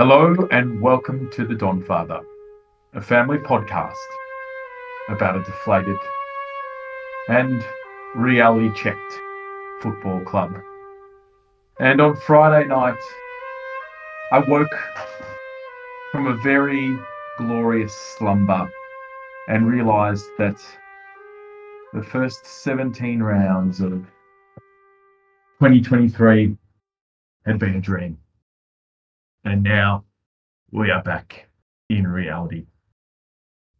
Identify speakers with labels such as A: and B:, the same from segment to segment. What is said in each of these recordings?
A: Hello and welcome to The Don Father, a family podcast about a deflated and reality checked football club. And on Friday night, I woke from a very glorious slumber and realized that the first 17 rounds of 2023 had been a dream. And now we are back in reality.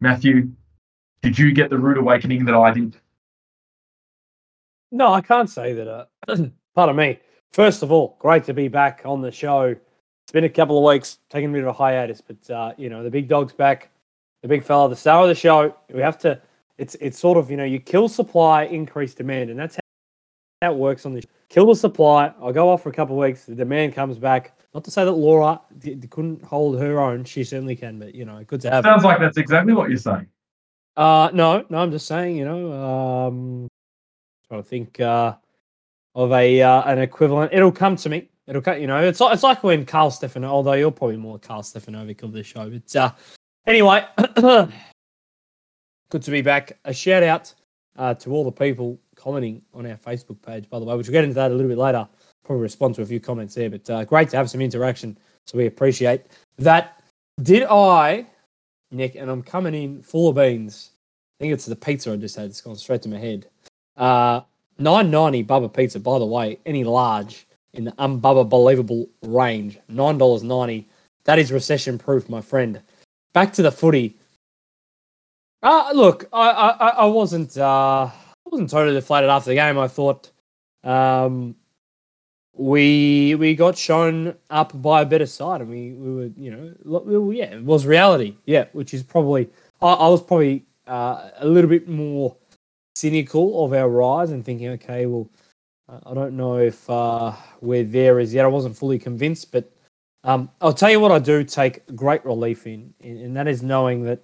A: Matthew, did you get the rude awakening that I did?
B: No, I can't say that. Uh, pardon me. First of all, great to be back on the show. It's been a couple of weeks, taking a bit of a hiatus, but uh, you know the big dog's back, the big fella, the star of the show. We have to. It's it's sort of you know you kill supply, increase demand, and that's how, that works on the kill the supply. I'll go off for a couple of weeks. The demand comes back. Not to say that Laura d- couldn't hold her own. She certainly can, but you know, good to have.
A: Sounds like that's exactly what you're saying.
B: Uh, no, no, I'm just saying, you know, um, trying to think uh, of a uh, an equivalent. It'll come to me. It'll come. You know, it's like it's like when Carl Stefano. Although you're probably more Karl Stefanovic of the show. But uh, anyway, good to be back. A shout out uh, to all the people commenting on our Facebook page, by the way, which we'll get into that a little bit later. Probably respond to a few comments there, but uh, great to have some interaction. So we appreciate that. Did I, Nick, and I'm coming in full of beans. I think it's the pizza I just had. It's gone straight to my head. Uh, 990 Bubba Pizza, by the way, any large in the unbubba believable range. $9.90. That is recession proof, my friend. Back to the footy. Uh, look, I, I, I wasn't uh, I wasn't totally deflated after the game. I thought um, we we got shown up by a better side, and we, we were you know we yeah it was reality yeah, which is probably I, I was probably uh, a little bit more cynical of our rise and thinking okay well I- I don't know if uh, we're there as yet. I wasn't fully convinced, but um, I'll tell you what I do take great relief in, and that is knowing that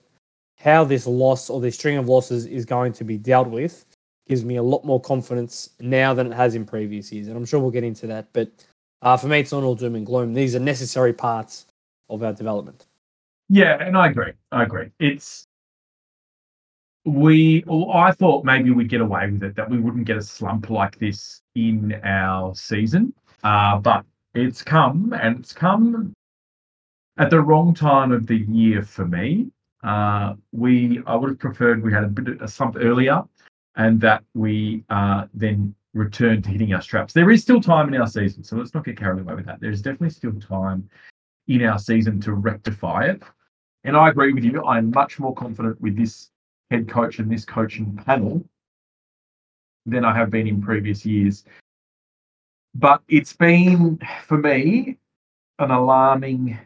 B: how this loss or this string of losses is going to be dealt with gives me a lot more confidence now than it has in previous years. And I'm sure we'll get into that. But uh, for me, it's not all doom and gloom. These are necessary parts of our development.
A: Yeah, and I agree. I agree. It's we. I thought maybe we'd get away with it, that we wouldn't get a slump like this in our season. Uh, but it's come, and it's come at the wrong time of the year for me. Uh, we, I would have preferred we had a bit of a slump earlier, and that we uh, then return to hitting our straps. There is still time in our season, so let's not get carried away with that. There's definitely still time in our season to rectify it. And I agree with you. I'm much more confident with this head coach and this coaching panel than I have been in previous years. But it's been, for me, an alarming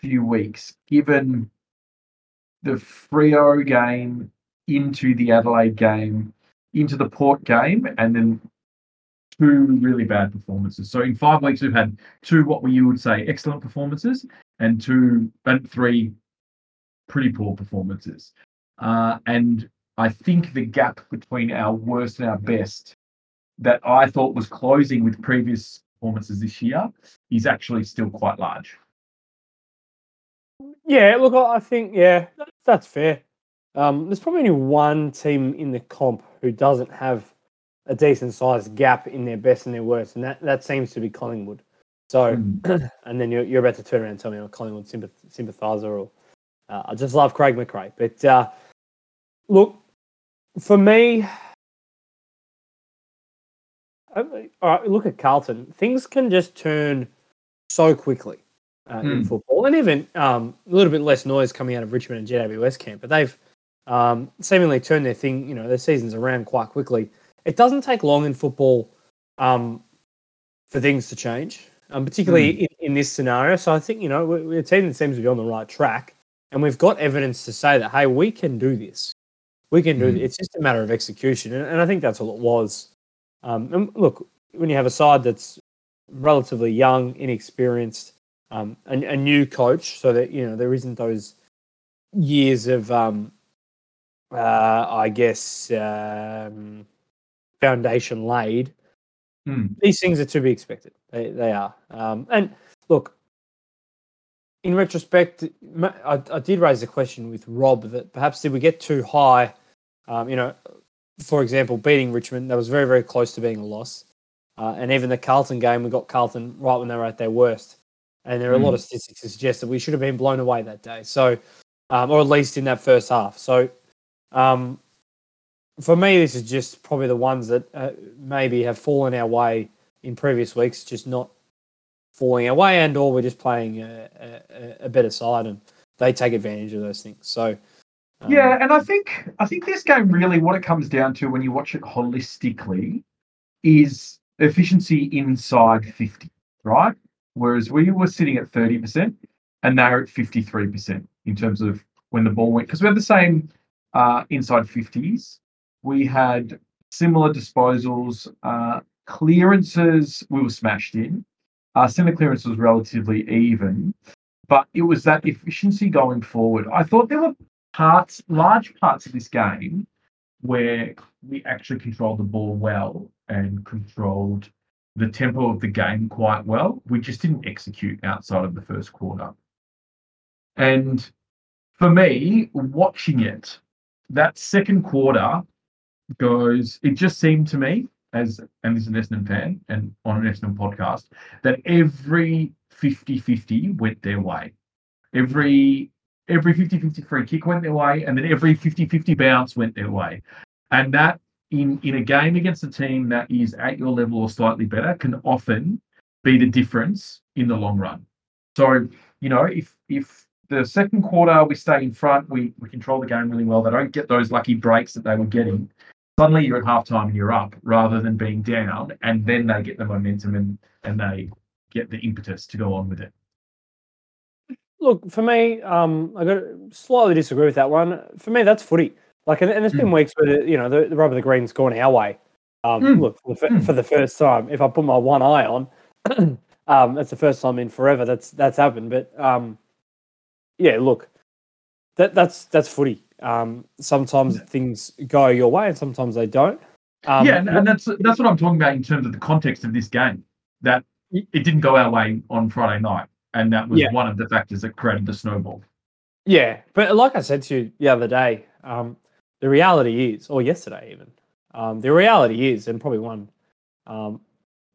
A: few weeks, given the Freo game into the Adelaide game, into the Port game, and then two really bad performances. So in five weeks, we've had two what you would say excellent performances and two and three pretty poor performances. Uh, and I think the gap between our worst and our best that I thought was closing with previous performances this year is actually still quite large.
B: Yeah, look, I I think yeah, that's fair. Um, there's probably only one team in the comp who doesn't have a decent sized gap in their best and their worst, and that, that seems to be Collingwood. So,
A: Mm.
B: and then you're, you're about to turn around and tell me I'm a Collingwood sympath- sympathizer, or uh, I just love Craig McRae. But uh, look, for me, all right, look at Carlton. Things can just turn so quickly uh, in
A: Mm.
B: football, and even um, a little bit less noise coming out of Richmond and GWS camp. But they've um, seemingly turned their thing, you know, their seasons around quite quickly. It doesn't take long in football um, for things to change, um, particularly in, in this scenario. So I think you know we're, we're a team that seems to be on the right track, and we've got evidence to say that hey, we can do this. We can do.
A: Mm.
B: It's just a matter of execution, and, and I think that's all it was. Um, and look, when you have a side that's relatively young, inexperienced, um, a, a new coach, so that you know there isn't those years of, um, uh, I guess, um, foundation laid.
A: Hmm.
B: These things are to be expected. They they are. Um, and look, in retrospect, I, I did raise a question with Rob that perhaps did we get too high? Um, you know, for example, beating Richmond, that was very, very close to being a loss. Uh, and even the Carlton game, we got Carlton right when they were at their worst. And there are mm. a lot hmm. of statistics to suggest that we should have been blown away that day. So, um, or at least in that first half. So, um, for me, this is just probably the ones that uh, maybe have fallen our way in previous weeks, just not falling our way, and or we're just playing a, a, a better side, and they take advantage of those things. So.
A: Um, yeah, and I think I think this game really what it comes down to when you watch it holistically is efficiency inside 50, right? Whereas we were sitting at 30% and they're at 53% in terms of when the ball went. Because we have the same uh, inside 50s. We had similar disposals, uh, clearances, we were smashed in. Uh, center clearance was relatively even, but it was that efficiency going forward. I thought there were parts, large parts of this game where we actually controlled the ball well and controlled the tempo of the game quite well. We just didn't execute outside of the first quarter. And for me, watching it, that second quarter goes, it just seemed to me, as and this is an Essendon fan and on an Essendon podcast, that every 50-50 went their way. Every every 50-50 free kick went their way, and then every 50-50 bounce went their way. And that in in a game against a team that is at your level or slightly better can often be the difference in the long run. So, you know, if if the second quarter we stay in front, we we control the game really well. They don't get those lucky breaks that they were getting. Suddenly you're at halftime and you're up rather than being down, and then they get the momentum and and they get the impetus to go on with it.
B: Look, for me, um, I got to slightly disagree with that one. For me, that's footy. Like, and, and there's been mm. weeks where you know the, the rub of the green's gone our way. Um, mm. Look, for the, mm. for the, first time, if I put my one eye on, um, that's the first time in forever that's that's happened. But um, yeah, look, that that's that's footy. Um, sometimes things go your way, and sometimes they don't.
A: Um, yeah, and, and that's that's what I'm talking about in terms of the context of this game. That it didn't go our way on Friday night, and that was yeah. one of the factors that created the snowball.
B: Yeah, but like I said to you the other day, um, the reality is, or yesterday even, um, the reality is, and probably one um,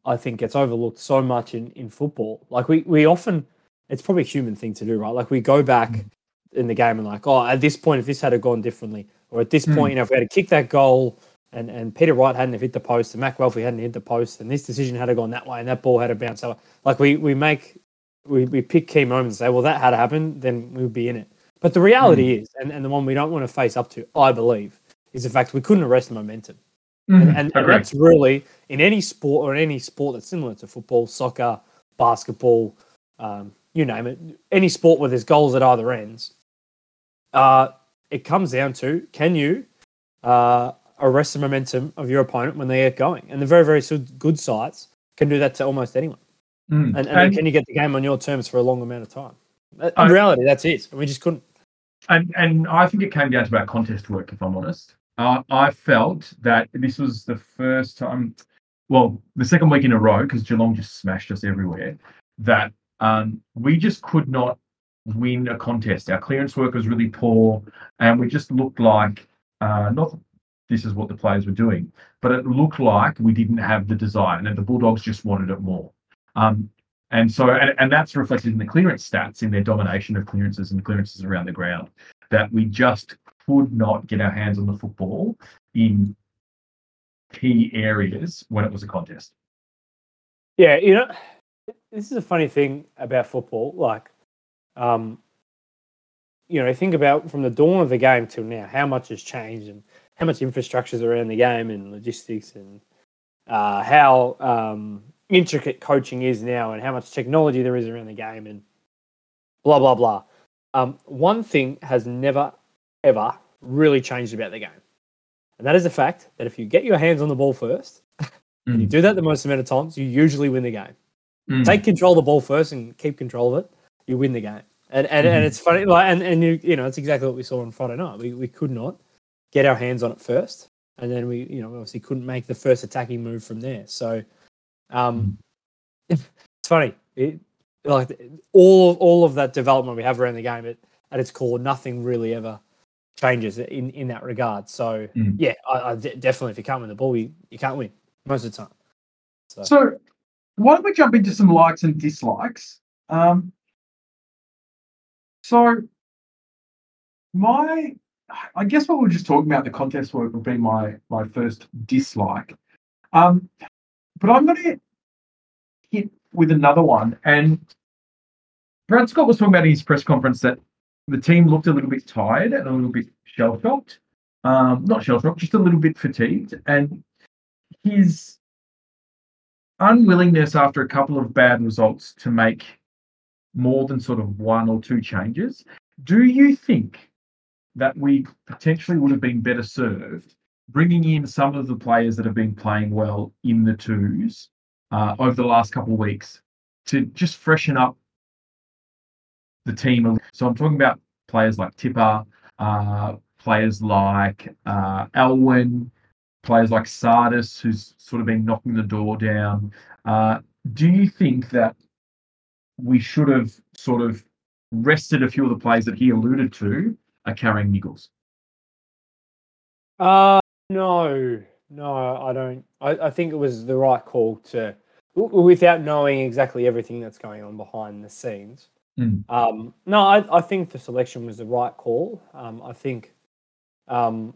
B: I think gets overlooked so much in, in football. Like we, we often, it's probably a human thing to do, right? Like we go back mm. in the game and like, oh, at this point, if this had have gone differently, or at this mm. point, you know, if we had to kick that goal and, and Peter Wright hadn't hit the post and Matt Guelfi hadn't hit the post and this decision had to gone that way and that ball had to bounce over. Like we, we make, we, we pick key moments and say, well, that had happened, then we would be in it. But the reality mm. is, and, and the one we don't want to face up to, I believe, is the fact we couldn't arrest the momentum. Mm. And, and, and that's really in any sport or in any sport that's similar to football, soccer, basketball, um, you name it, any sport where there's goals at either ends. Uh, it comes down to can you uh, arrest the momentum of your opponent when they get going? And the very, very good sides can do that to almost anyone. Mm. And, and, and, can you get the game on your terms for a long amount of time? In I, reality, that's it. And we just couldn't.
A: And and I think it came down to our contest work, if I'm honest. Uh, I felt that this was the first time, well, the second week in a row, because Geelong just smashed us everywhere, that um, we just could not win a contest. Our clearance work was really poor, and we just looked like uh, not this is what the players were doing, but it looked like we didn't have the desire, and the Bulldogs just wanted it more. Um, and so, and, and that's reflected in the clearance stats, in their domination of clearances and clearances around the ground, that we just could not get our hands on the football in key areas when it was a contest.
B: Yeah, you know, this is a funny thing about football. Like, um, you know, think about from the dawn of the game till now, how much has changed and how much infrastructure is around the game and logistics and uh, how um, intricate coaching is now and how much technology there is around the game and blah blah blah. Um, one thing has never ever really changed about the game, and that is the fact that if you get your hands on the ball first, and you mm. do that the most amount of times, you usually win the game. Mm. Take control of the ball first and keep control of it, you win the game. And and, mm. and it's funny, like and, and you you know it's exactly what we saw on Friday night. We we could not get our hands on it first, and then we you know obviously couldn't make the first attacking move from there. So um, mm. it's funny. It, like all of all of that development we have around the game, at, at its core, nothing really ever changes in in that regard. So
A: Mm.
B: yeah, I, I definitely if you can't win the ball, you, you can't win most of the time.
A: So, why don't we jump into some likes and dislikes? Um, so, my, I guess what we we're just talking about the contest work would be my my first dislike. Um, but I'm going to hit with another one, and Brad Scott was talking about in his press conference that the team looked a little bit tired and a little bit shell shocked. Um, not shell shocked, just a little bit fatigued, and his unwillingness after a couple of bad results to make more than sort of one or two changes. Do you think that we potentially would have been better served bringing in some of the players that have been playing well in the twos uh, over the last couple of weeks to just freshen up the team? So I'm talking about players like Tipper, uh, players like uh, Alwyn, players like Sardis, who's sort of been knocking the door down. Uh, do you think that we should have sort of rested a few of the players that he alluded to are carrying niggles?
B: Uh no, no, I don't. I, I think it was the right call to, without knowing exactly everything that's going on behind the scenes.
A: Mm.
B: Um, no, I, I think the selection was the right call. Um, I think, um,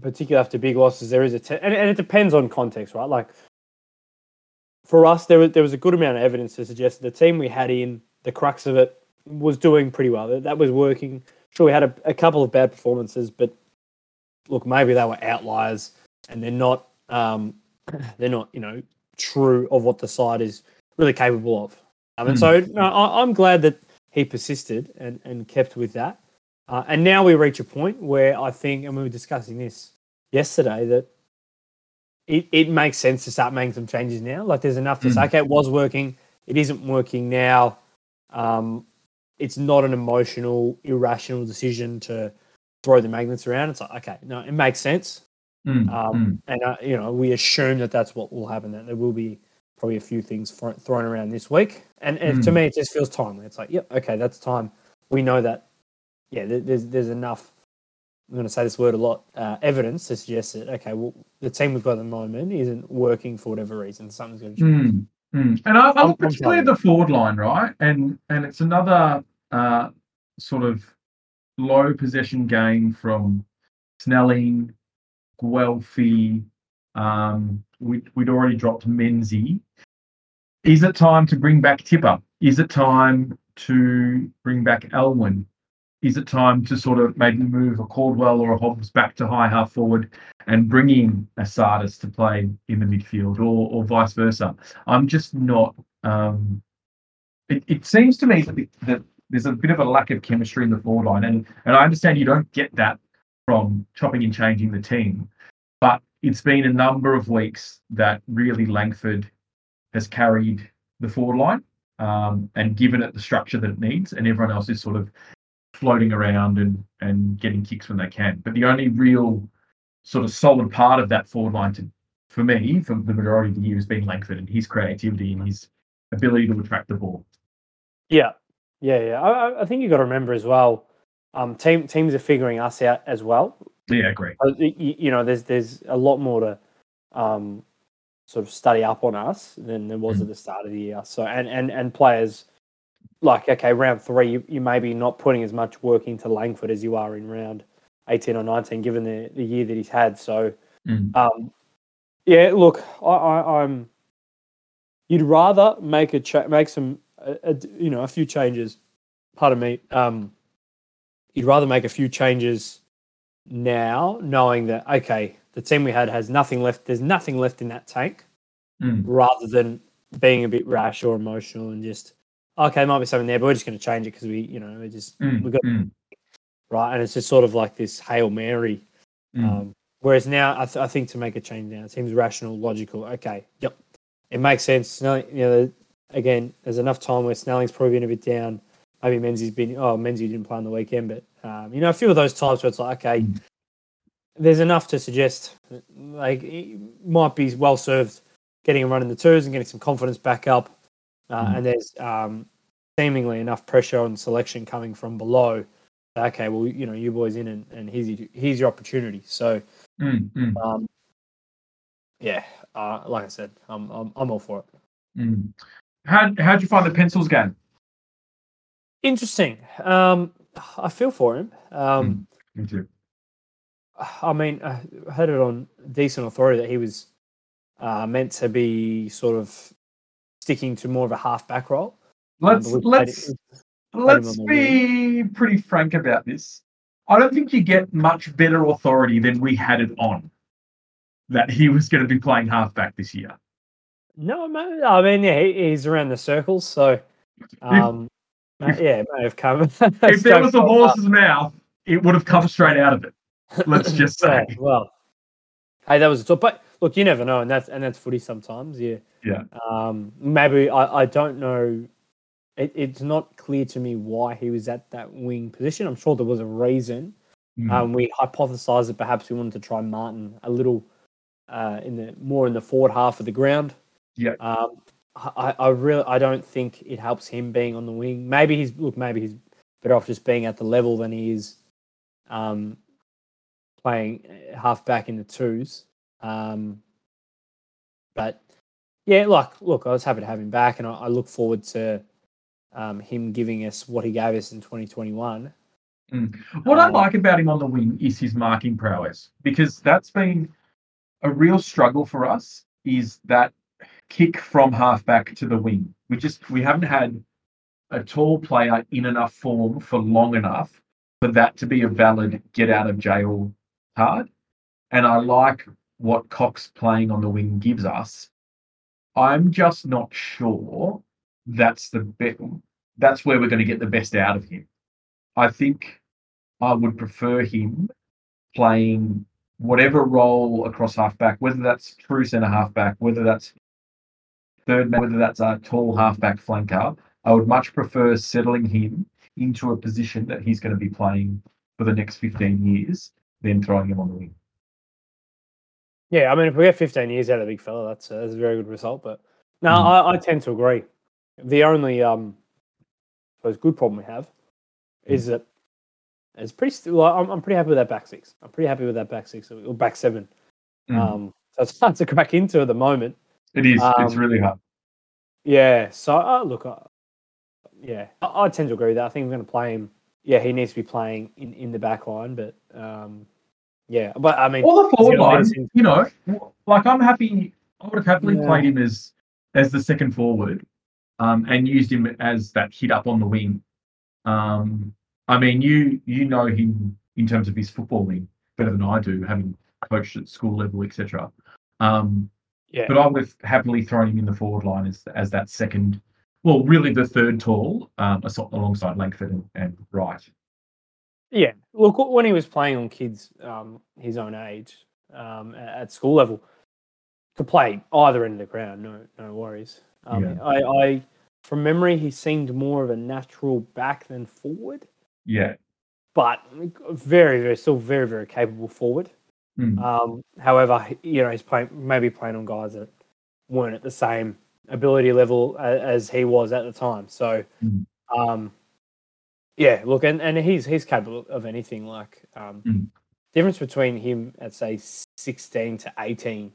B: particularly after big losses, there is a te- and, and it depends on context, right? Like for us, there was there was a good amount of evidence to suggest the team we had in the crux of it was doing pretty well. That, that was working. Sure, we had a, a couple of bad performances, but look, maybe they were outliers, and they're not um, they're not you know true of what the side is really capable of. Um, and
A: Hmm.
B: so no, I, I'm glad that he persisted and, and kept with that. Uh, and now we reach a point where I think, and we were discussing this yesterday, that it, it makes sense to start making some changes now. Like there's enough to say,
A: Mm.
B: okay, it was working, it isn't working now. Um, it's not an emotional, irrational decision to throw the magnets around. It's like, okay, no, it makes sense.
A: Mm,
B: Um,
A: mm,
B: And, uh, you know, we assume that that's what will happen, that there will be probably a few things thro- thrown around this week. And, and to
A: Mm.
B: me, it just feels timely. It's like, yep, okay, that's time. We know that, yeah, there's, there's enough, I'm going to say this word a lot, uh, evidence to suggest that, okay, well, the team we've got at the moment isn't working for whatever reason. Something's going to change.
A: mm, mm. And I, I
B: I'm-
A: look particularly at the forward line, right? And and it's another uh, sort of low possession game from Snelling, Guelfi. Um, we, we'd already dropped Menzie. Is it time to bring back Tipper? Is it time to bring back Alwyn? Is it time to sort of maybe move a Caldwell or a Hobbs back to high half forward and bring in a Sardis to play in the midfield or, or vice versa? I'm just not. Um, it, it seems to me that, the, that there's a bit of a lack of chemistry in the forward line, and and I understand you don't get that from chopping and changing the team, but it's been a number of weeks that really Langford has carried the forward line um, and given it the structure that it needs, and everyone else is sort of floating around and and getting kicks when they can. But the only real sort of solid part of that forward line to for me for the majority of the year has been Langford and his creativity and his ability to attract the ball.
B: Yeah, yeah, yeah. I, I- think you've got to remember as well. Um, team teams are figuring us out as well.
A: Yeah, agree.
B: Uh, y- y- You know, there's there's a lot more to um, sort of study up on us than there was
A: Mm.
B: at the start of the year. So and and and players like okay, round three, you, you may be not putting as much work into Langford as you are in round eighteen or nineteen, given the the year that he's had. So
A: Mm.
B: um, yeah, look, I, I, I'm. You'd rather make a cha- make some, a, a- you know, a few changes. Pardon me. Um, you'd rather make a few changes now, knowing that okay, the team we had has nothing left. There's nothing left in that tank,
A: Mm.
B: rather than being a bit rash or emotional and just okay, might be something there, but we're just going to change it because we, you know, we just
A: Mm.
B: we got
A: Mm.
B: right, and it's just sort of like this hail mary
A: Mm.
B: um, whereas now, I, th- I think to make a change now, it seems rational, logical. Okay, yep, it makes sense. Snelling, you know, again, there's enough time where Snelling's probably been a bit down. Maybe Menzies been. Oh, Menzies didn't play on the weekend, but um, you know, a few of those types where it's like, okay,
A: Mm.
B: there's enough to suggest like he might be well served getting a run in the twos and getting some confidence back up. Uh,
A: Mm.
B: And there's um, seemingly enough pressure on selection coming from below. Okay, well, you know, you boys in and, and here's your, here's your opportunity. So,
A: Mm, mm,
B: um, yeah, uh, like I said, I'm, I'm I'm all for it.
A: mm. How how'd you find the pencils game?
B: Interesting. Um, I feel for him. Um,
A: Me too.
B: I mean, I heard it on decent authority that he was uh, meant to be sort of sticking to more of a half back role. Um,
A: Let's
B: played
A: let's
B: it-
A: let's be pretty frank about this. I don't think you get much better authority than we had it on that he was going to be playing halfback this year.
B: No, I mean, yeah, he, he's around the circles, so um,
A: if-
B: yeah, it may have come.
A: if there was a horse's mouth, it would have come straight out of it. Let's just say.
B: Yeah, well, hey, that was a top. But look, you never know, and that's and that's footy sometimes. Yeah,
A: Yeah.
B: Um, maybe I, I don't know. It, it's not clear to me why he was at that wing position. I'm sure there was a reason.
A: Mm.
B: Um, we hypothesized that perhaps we wanted to try Martin a little uh, in the more in the forward half of the ground.
A: Yeah.
B: Um, I, I really I don't think it helps him being on the wing. Maybe he's look maybe he's better off just being at the level than he is um, playing uh, half back in the twos. Um, but yeah, like look, I was happy to have him back, and I, I look forward to um, him giving us what he gave us in 2021.
A: What I
B: Um,
A: like about him on the wing is his marking prowess because that's been a real struggle for us. Is that kick from halfback to the wing? We just we haven't had a tall player in enough form for long enough for that to be a valid get out of jail card. And I like what Cox playing on the wing gives us. I'm just not sure that's the be- that's where we're going to get the best out of him. I think I would prefer him playing whatever role across halfback, whether that's true centre halfback, whether that's third man, whether that's a tall halfback flanker. I would much prefer settling him into a position that he's going to be playing for the next 15 years than throwing him on the wing.
B: Yeah, I mean, if we get 15 years out of the big fella, that's a, that's a very good result. But no,
A: Mhm.
B: I, I tend to agree. The only, um, I suppose, good problem we have is that it's pretty. St- well, I'm, I'm pretty happy with that back six. I'm pretty happy with that back six or back seven.
A: Mm.
B: Um, so it's hard to crack into at the moment.
A: it is. it's
B: um,
A: really hard.
B: Yeah. So uh, look, uh, yeah, I, I tend to agree with that. I think we're going to play him. Yeah, he needs to be playing in, in the back line, but um, yeah, but I mean,
A: all the forward
B: gonna
A: line, you know, like I'm happy. I would have happily
B: Yeah.
A: played him as as the second forward, um, and used him as that hit up on the wing. Um, I mean, you you know him in terms of his footballing better than I do, having coached at school level, etc. Um,
B: yeah,
A: but I would have happily thrown him in the forward line as as that second, well, really the third tall, um, alongside Langford and, and Wright.
B: Yeah, look when he was playing on kids um, his own age um, at school level, could play either end of the ground. No, no worries. Um,
A: Yeah.
B: I, I, from memory, he seemed more of a natural back than forward,
A: Yeah.
B: but very, very, still very, very capable forward.
A: Mm.
B: Um, however, you know, he's playing maybe playing on guys that weren't at the same ability level as, as he was at the time. So,
A: Mm.
B: um, yeah, look, and, and he's he's capable of anything. Like, um,
A: Mm.
B: difference between him at say sixteen to eighteen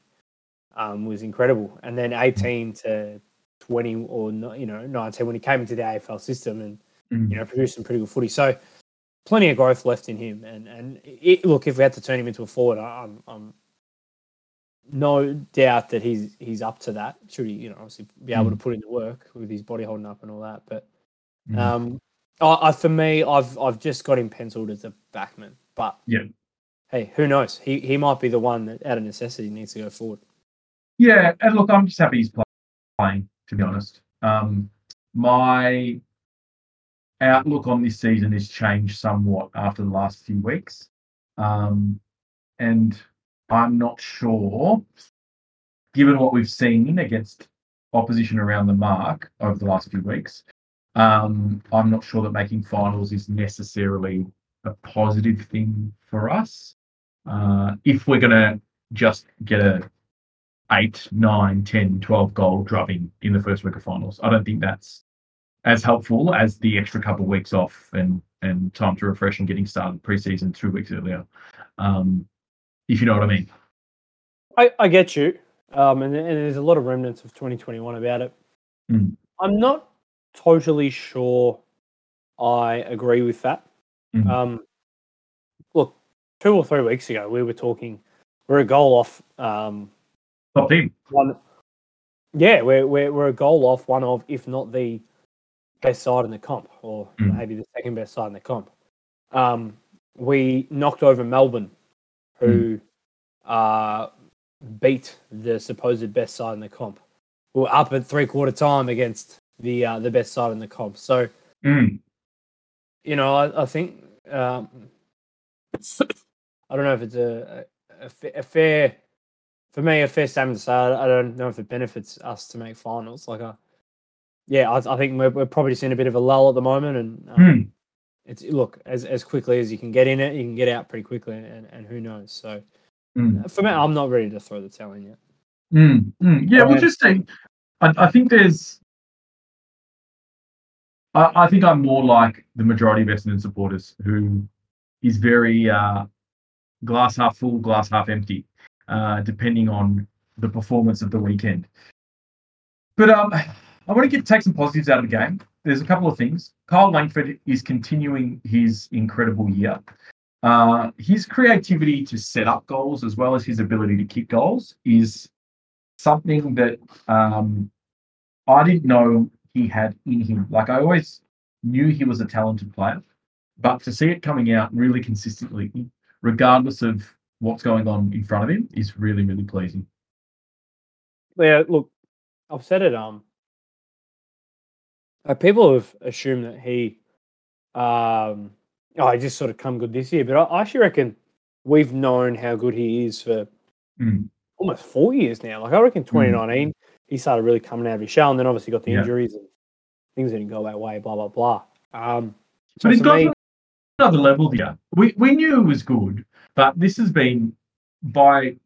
B: um, was incredible, and then eighteen to twenty or you know nineteen when he came into the AFL system and
A: Mm.
B: you know, produced some pretty good footy. So plenty of growth left in him. And and it, look, if we had to turn him into a forward, I'm, I'm no doubt that he's he's up to that. Should he, you know, obviously be able to put in the work with his body holding up and all that. But um, I, I, for me, I've I've just got him penciled as a backman. But
A: Yeah.
B: hey, who knows? He he might be the one that out of necessity needs to go forward.
A: Yeah, and look, I'm just happy he's playing. To be honest, um, my outlook on this season has changed somewhat after the last few weeks, um, and I'm not sure, given what we've seen against opposition around the mark over the last few weeks, um, I'm not sure that making finals is necessarily a positive thing for us. Uh, if we're going to just get a 8, 9, 10, 12 goal drubbing in the first week of finals, I don't think that's as helpful as the extra couple of weeks off and and time to refresh and getting started preseason two weeks earlier. Um, if you know what I mean.
B: I, I get you. Um, and, and there's a lot of remnants of 2021 about it.
A: Mm.
B: I'm not totally sure I agree with that.
A: Mhm.
B: Um, look, two or three weeks ago, we were talking, we're a goal off um,
A: Top team.
B: one. Yeah, we're, we're, we're a goal off one of, if not the best side in the comp, or
A: Mm.
B: maybe the second best side in the comp. Um, we knocked over Melbourne, who uh, beat the supposed best side in the comp. We were up at three quarter time against the uh, the best side in the comp. So
A: Mm.
B: you know, I, I think um, I don't know if it's a, a, a fair for me a fair statement to say. I, I don't know if it benefits us to make finals. Like, a, yeah, I, I think we're, we're probably seeing a bit of a lull at the moment, and um,
A: Mm.
B: it's look as as quickly as you can get in it, you can get out pretty quickly, and, and who knows. So
A: Mm.
B: for me, I'm not ready to throw the towel in yet.
A: Mm. Mm. Yeah, we'll
B: Um,
A: just say. I, I think there's. I, I think I'm more like the majority of Essendon supporters who is very uh, glass half full, glass half empty, uh, depending on the performance of the weekend. But um, I want to get take some positives out of the game. There's a couple of things. Kyle Langford is continuing his incredible year. Uh, his creativity to set up goals as well as his ability to kick goals is something that um, I didn't know he had in him. Like I always knew he was a talented player, but to see it coming out really consistently, regardless of what's going on in front of him, is really really pleasing.
B: Yeah, look, I've said it. Um, uh, people have assumed that he, um, oh, he just sort of come good this year, but I, I actually reckon we've known how good he is for
A: Mm.
B: almost four years now. Like I reckon 2019, he started really coming out of his shell, and then obviously got the
A: Yeah.
B: injuries and things didn't go that way. Blah blah blah. Um,
A: But he's
B: for
A: got
B: me-
A: another level here. We we knew it was good, but this has been by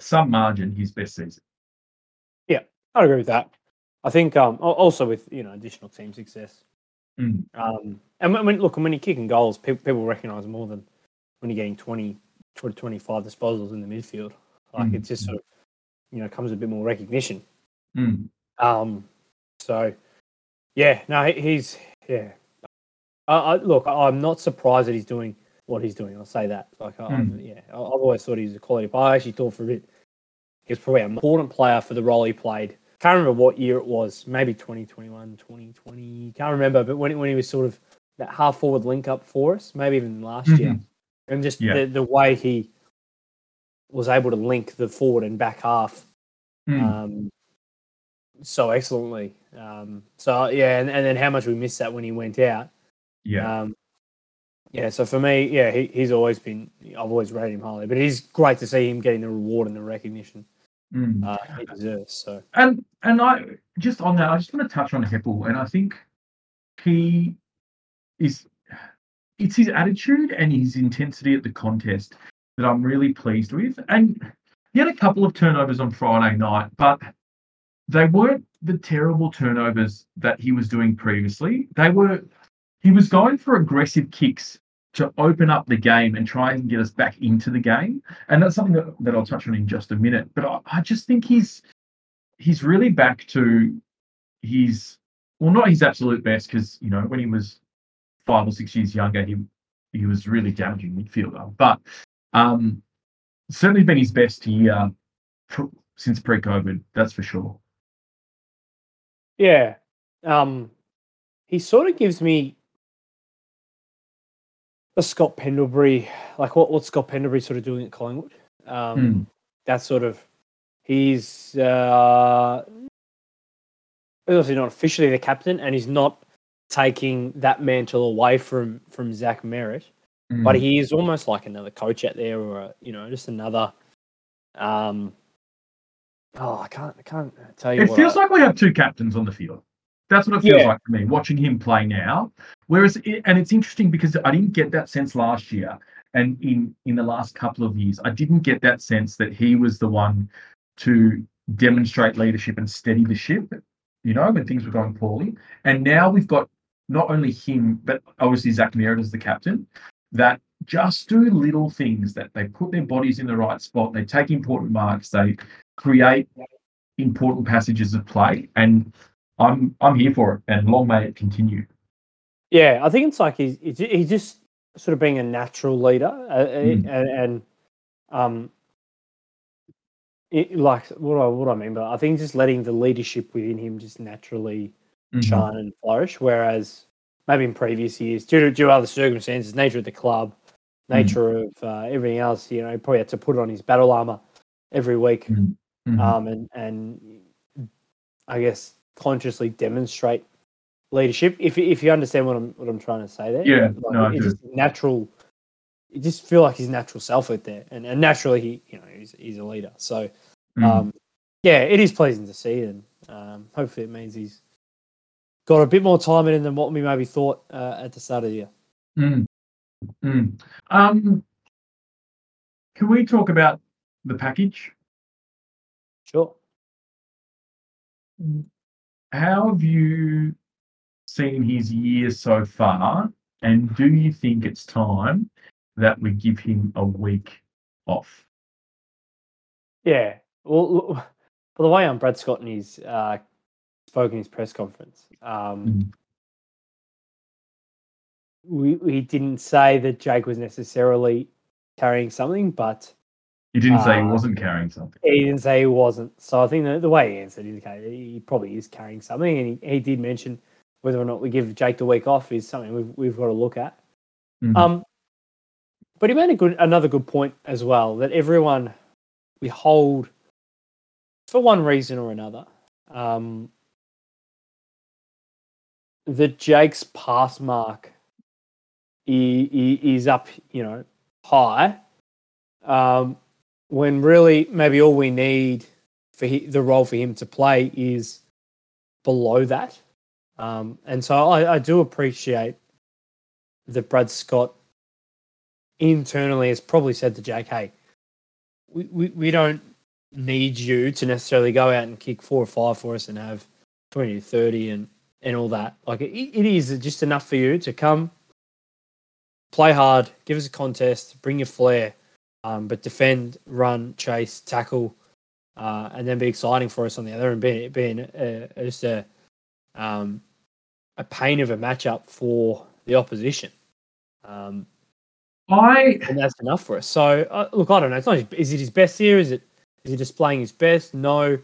A: some margin his best season.
B: Yeah, I'd agree with that. I think um, also with you know additional team success.
A: Mm.
B: Um, and when, look when you're kicking goals, pe- people recognise more than when you're getting 20, 20, 25 disposals in the midfield. Like
A: Mm.
B: it just sort of you know comes a bit more recognition.
A: Mm.
B: Um, so yeah, no, he's yeah. I, I look, I'm not surprised that he's doing what he's doing. I'll say that. Like, I, I've, yeah, I've always thought he's a quality player. I actually thought for a bit he was probably an important player for the role he played. Can't remember what year it was. Maybe 2021, 2020. Can't remember. But when when he was sort of that half forward link up for us, maybe even last year, and just
A: Yeah.
B: the the way he was able to link the forward and back half
A: Mm.
B: um, so excellently. Um, so yeah, and, and then how much we missed that when he went out.
A: yeah.
B: Um, yeah, so for me, yeah, he, he's always been. I've always rated him highly, but it's great to see him getting the reward and the recognition
A: Mm.
B: uh, he deserves. So
A: And and I just on that, I just want to touch on Heppell, and I think he is it's his attitude and his intensity at the contest that I'm really pleased with. And he had a couple of turnovers on Friday night, but they weren't the terrible turnovers that he was doing previously. They were he was going for aggressive kicks to open up the game and try and get us back into the game. And that's something that, that I'll touch on in just a minute. But I, I just think he's he's really back to his well, not his absolute best because you know when he was five or six years younger, he he was really damaging midfielder. But um, certainly been his best year since pre-COVID. That's for sure.
B: Yeah, um, he sort of gives me the Scott Pendlebury, like what what Scott Pendlebury sort of doing at Collingwood. Um,
A: Hmm.
B: That sort of he's uh, obviously not officially the captain, and he's not taking that mantle away from from Zach Merrett. but
A: Mm.
B: he is almost like another coach out there, or a, you know, just another. Um, oh, I can't, I can't uh, tell you.
A: it feels
B: I-
A: like we have two captains on the field. That's what it feels
B: Yeah.
A: like to me watching him play now. Whereas, it, and it's interesting because I didn't get that sense last year, and in in the last couple of years, I didn't get that sense that he was the one to demonstrate leadership and steady the ship. you know, when things were going poorly. And now we've got not only him, but obviously Zach Merrett as the captain, that just do little things that they put their bodies in the right spot, they take important marks, they create important passages of play, and I'm I'm here for it, and long may it continue.
B: Yeah, I think it's like he's he's just sort of being a natural leader, uh, mm. and, and um, it, like what I what I mean, but I think just letting the leadership within him just naturally mm-hmm. shine and flourish. Whereas maybe in previous years, due to, due to other circumstances, nature of the club, mm. nature mm. of uh, everything else, you know, he probably had to put on his battle armor every week, mm. Mm-hmm. um, and and I guess consciously demonstrate leadership. If if you understand what I'm what I'm trying to say there,
A: yeah, like, no,
B: it's just natural. You just feel like his natural self out there, and, and naturally he you know he's he's a leader. So, mm. um, yeah, it is pleasing to see, and um, hopefully it means he's got a bit more time in than what we maybe thought uh, at the start of the year.
A: Mm. Mm. Um, can we talk about the package? How have you seen his year so far? And do you think it's time that we give him a week off?
B: Yeah. Well, for the way on Brad Scott and his uh, spoke in his press conference, um, mm. we, we didn't say that Jake was necessarily carrying something, but
A: he didn't say he uh, wasn't carrying something.
B: He didn't say he wasn't. So I think the, the way he answered indicated he probably is carrying something, and he, he did mention whether or not we give Jake the week off is something we've we've got to look at. Mm-hmm. Um, but he made a good another good point as well that everyone we hold for one reason or another. Um, that Jake's pass mark is up, you know, high. Um, when really maybe all we need for he, the role for him to play is below that. Um, and so I, I do appreciate that Brad Scott internally has probably said to Jake, hey, we, we, we don't need you to necessarily go out and kick four or five for us and have 20 to 30 and, and all that. Like it, it is just enough for you to come, play hard, give us a contest, bring your flair, um, but defend, run, chase, tackle, uh, and then be exciting for us on the other end, being, being a, a, just a um, a pain of a matchup for the opposition. Um,
A: I
B: and that's enough for us. So uh, look, I don't know. It's not. Is it his best year? Is it? Is he displaying his best? No,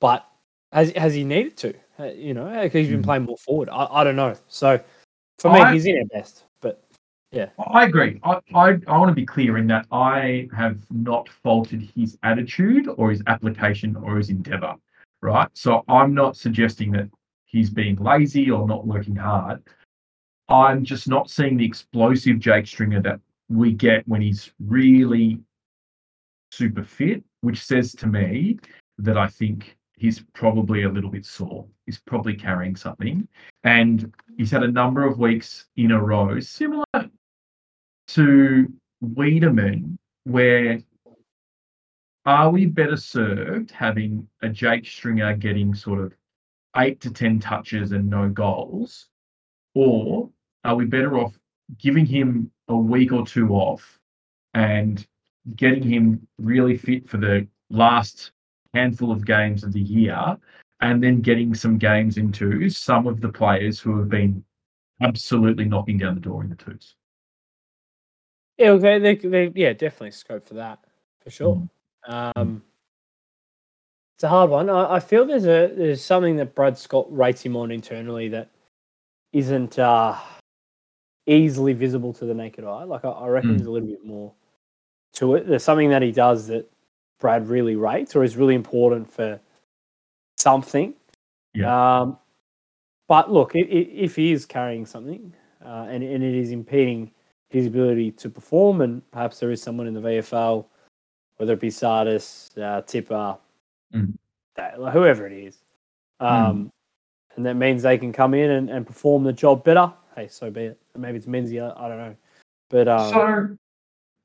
B: but has has he needed to? Uh, you know, because he's been mm. playing more forward. I, I don't know. So for me, I, he's in our best. Yeah,
A: I agree. I, I I want to be clear in that I have not faulted his attitude or his application or his endeavor. Right. So I'm not suggesting that he's being lazy or not working hard. I'm just not seeing the explosive Jake Stringer that we get when he's really super fit, which says to me that I think he's probably a little bit sore. He's probably carrying something. And he's had a number of weeks in a row, similar to Weideman, where are we better served having a Jake Stringer getting sort of eight to 10 touches and no goals? Or are we better off giving him a week or two off and getting him really fit for the last handful of games of the year and then getting some games into some of the players who have been absolutely knocking down the door in the twos?
B: Yeah, they, they, they yeah, definitely scope for that for sure. Mm. Um, it's a hard one. I, I, feel there's a there's something that Brad Scott rates him on internally that isn't uh, easily visible to the naked eye. Like I, I reckon mm. there's a little bit more to it. There's something that he does that Brad really rates or is really important for something.
A: Yeah.
B: Um, but look, it, it, if he is carrying something uh, and, and it is impeding his ability to perform, and perhaps there is someone in the VFL, whether it be Sardis, uh, Tipper,
A: mm.
B: that, like, whoever it is. Um, mm. And that means they can come in and, and perform the job better. Hey, so be it. Maybe it's Menzies, I don't know. But um,
A: so,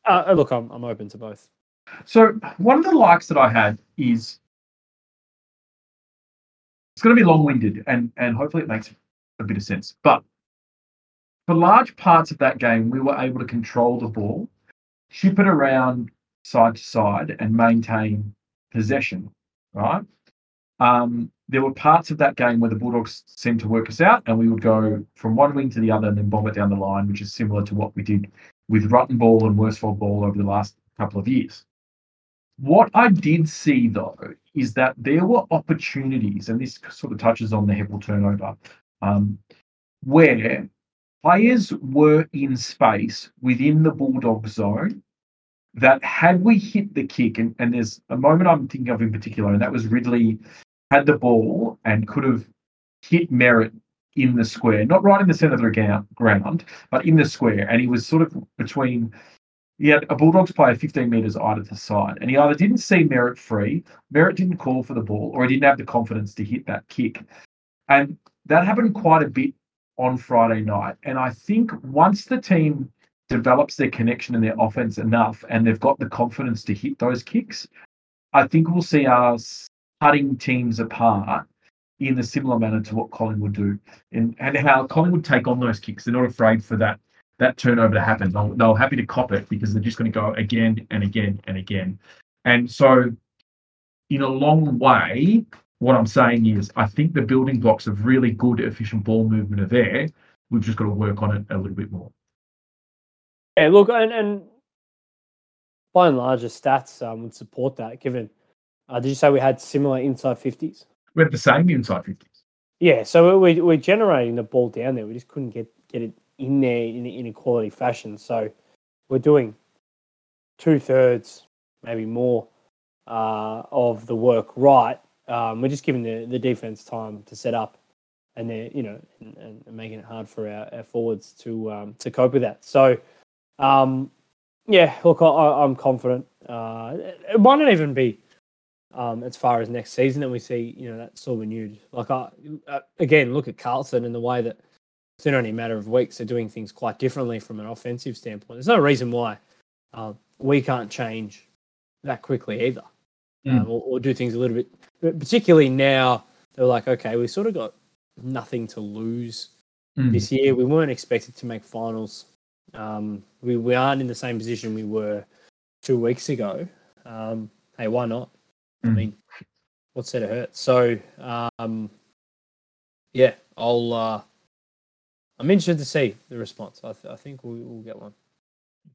B: uh, uh, look, I'm, I'm open to both.
A: So one of the likes that I had is it's going to be long-winded, and and hopefully it makes a bit of sense. But for large parts of that game, we were able to control the ball, ship it around side to side, and maintain possession. Right. Um, there were parts of that game where the Bulldogs seemed to work us out, and we would go from one wing to the other and then bomb it down the line, which is similar to what we did with Rutten Ball and Worsfold Ball over the last couple of years. What I did see though is that there were opportunities, and this sort of touches on the Heppell turnover, um, where players were in space within the Bulldog zone that had we hit the kick, and, and there's a moment I'm thinking of in particular, and that was Ridley had the ball and could have hit Merrett in the square, not right in the centre of the ground, but in the square. And he was sort of between, he had a Bulldogs player 15 metres either to side. And he either didn't see Merrett free, Merrett didn't call for the ball, or he didn't have the confidence to hit that kick. And that happened quite a bit on Friday night. And I think once the team develops their connection in their offense enough and they've got the confidence to hit those kicks, I think we'll see us cutting teams apart in a similar manner to what Collingwood do, and and how Collingwood take on those kicks. They're not afraid for that that turnover to happen. They'll, they're happy to cop it because they're just going to go again and again and again. And so, in a long way, what I'm saying is, I think the building blocks of really good, efficient ball movement are there. We've just got to work on it a little bit more.
B: Yeah, look, and, and by and large, the stats um, would support that. Given, uh, did you say we had similar inside fifties?
A: We had the same inside fifties.
B: Yeah, so we, we're generating the ball down there. We just couldn't get get it in there in, in a quality fashion. So we're doing two thirds, maybe more, uh, of the work right. Um, we're just giving the, the defense time to set up, and they're you know and, and making it hard for our, our forwards to um, to cope with that. So um, yeah, look, I, am confident. Uh, it might not even be um, as far as next season that we see, you know, that sort of renewed. Like, I, uh, again, look at Carlton and the way that it's only a matter of weeks they're doing things quite differently from an offensive standpoint. There's no reason why uh, we can't change that quickly either, mm. um, or, or, do things a little bit. Particularly now, they're like, okay, we sort of got nothing to lose mm. this year. We weren't expected to make finals. Um, we, we aren't in the same position we were two weeks ago. Um, hey, why not? Mm. I mean, what's there to hurt? So, um, yeah, I'll. Uh, I'm interested to see the response. I, th- I think we'll, we'll get one.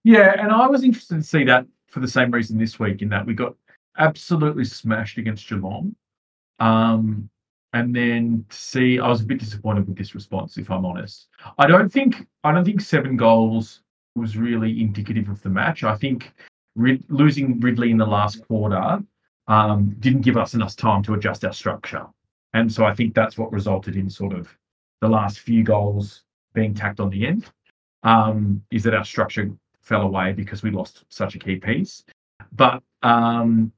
A: Yeah, and I was interested to see that for the same reason this week, in that we got absolutely smashed against Geelong. Um, and then to see, I was a bit disappointed with this response, if I'm honest. I don't think I don't think seven goals was really indicative of the match. I think Rid- losing Ridley in the last quarter um, didn't give us enough time to adjust our structure. And so I think that's what resulted in sort of the last few goals being tacked on the end. Um, is that our structure fell away because we lost such a key piece. But um,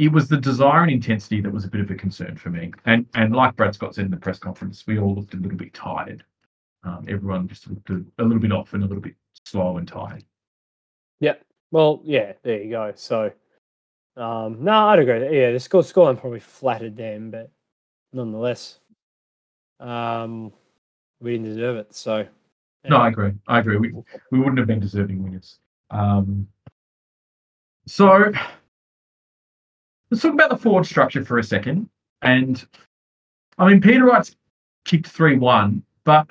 A: it was the desire and intensity that was a bit of a concern for me. And and like Brad Scott said in the press conference, we all looked a little bit tired. Um, everyone just looked a, a, little bit off and a little bit slow and tired.
B: Yeah. Well, yeah, there you go. So um, no, I'd agree. Yeah, the score scoreline probably flattered them, but nonetheless, um, we didn't deserve it. So,
A: no, I agree. I agree. We we wouldn't have been deserving winners. Um, so let's talk about the forward structure for a second. And I mean, Peter Wright's kicked three one, but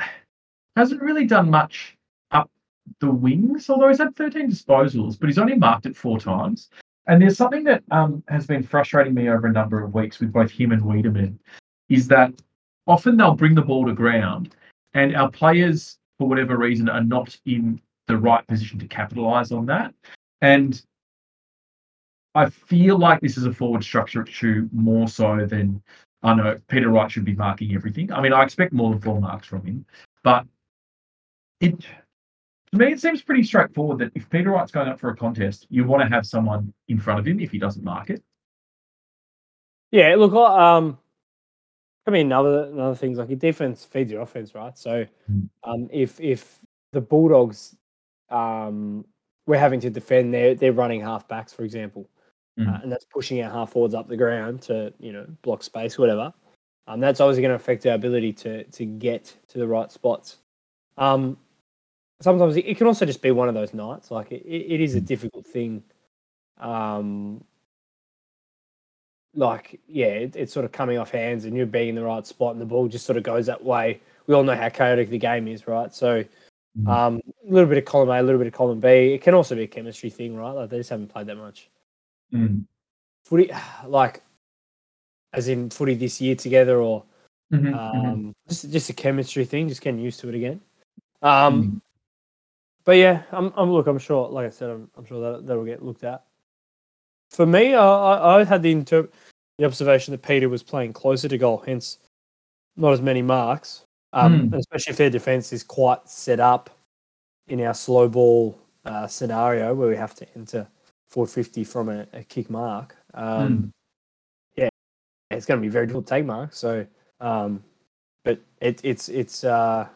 A: hasn't really done much up the wings. Although he's had thirteen disposals, but he's only marked it four times. And there's something that um, has been frustrating me over a number of weeks with both him and Weideman is that often they'll bring the ball to ground and our players, for whatever reason, are not in the right position to capitalize on that. And I feel like this is a forward structure issue more so than I know Peter Wright should be marking everything. I mean, I expect more than four marks from him, but it to me, it seems pretty straightforward that if Peter Wright's going up for a contest, you want to have someone in front of him if he doesn't mark it.
B: Yeah, look, um, I mean, other other things like your defense feeds your offense, right? So, hmm. um, if if the Bulldogs, um, we're having to defend, they're they're running halfbacks, for example, mm. uh, and that's pushing our half forwards up the ground to you know block space, whatever. Um, that's obviously going to affect our ability to to get to the right spots. Um, sometimes it, it can also just be one of those nights. Like it, it is a difficult thing. Um, like yeah, it, it's sort of coming off hands, and you're being in the right spot, and the ball just sort of goes that way. We all know how chaotic the game is, right? So
A: Mhm.
B: um, a little bit of column A, a little bit of column B. It can also be a chemistry thing, right? Like they just haven't played that much
A: Mm.
B: footy, like as in footy this year together, or
A: Mhm,
B: um,
A: mhm.
B: just just a chemistry thing, just getting used to it again. Um,
A: Mm.
B: but yeah, I'm, I'm look, I'm sure, like I said, I'm, I'm sure that that'll get looked at. For me, I, I, I had the the observation that Peter was playing closer to goal, hence not as many marks. Um,
A: Mm.
B: especially if their defense is quite set up in our slow ball uh, scenario where we have to enter 450 from a, a kick mark. Um, Yeah, it's going to be very difficult to take marks. So, um, but it, it's it's uh,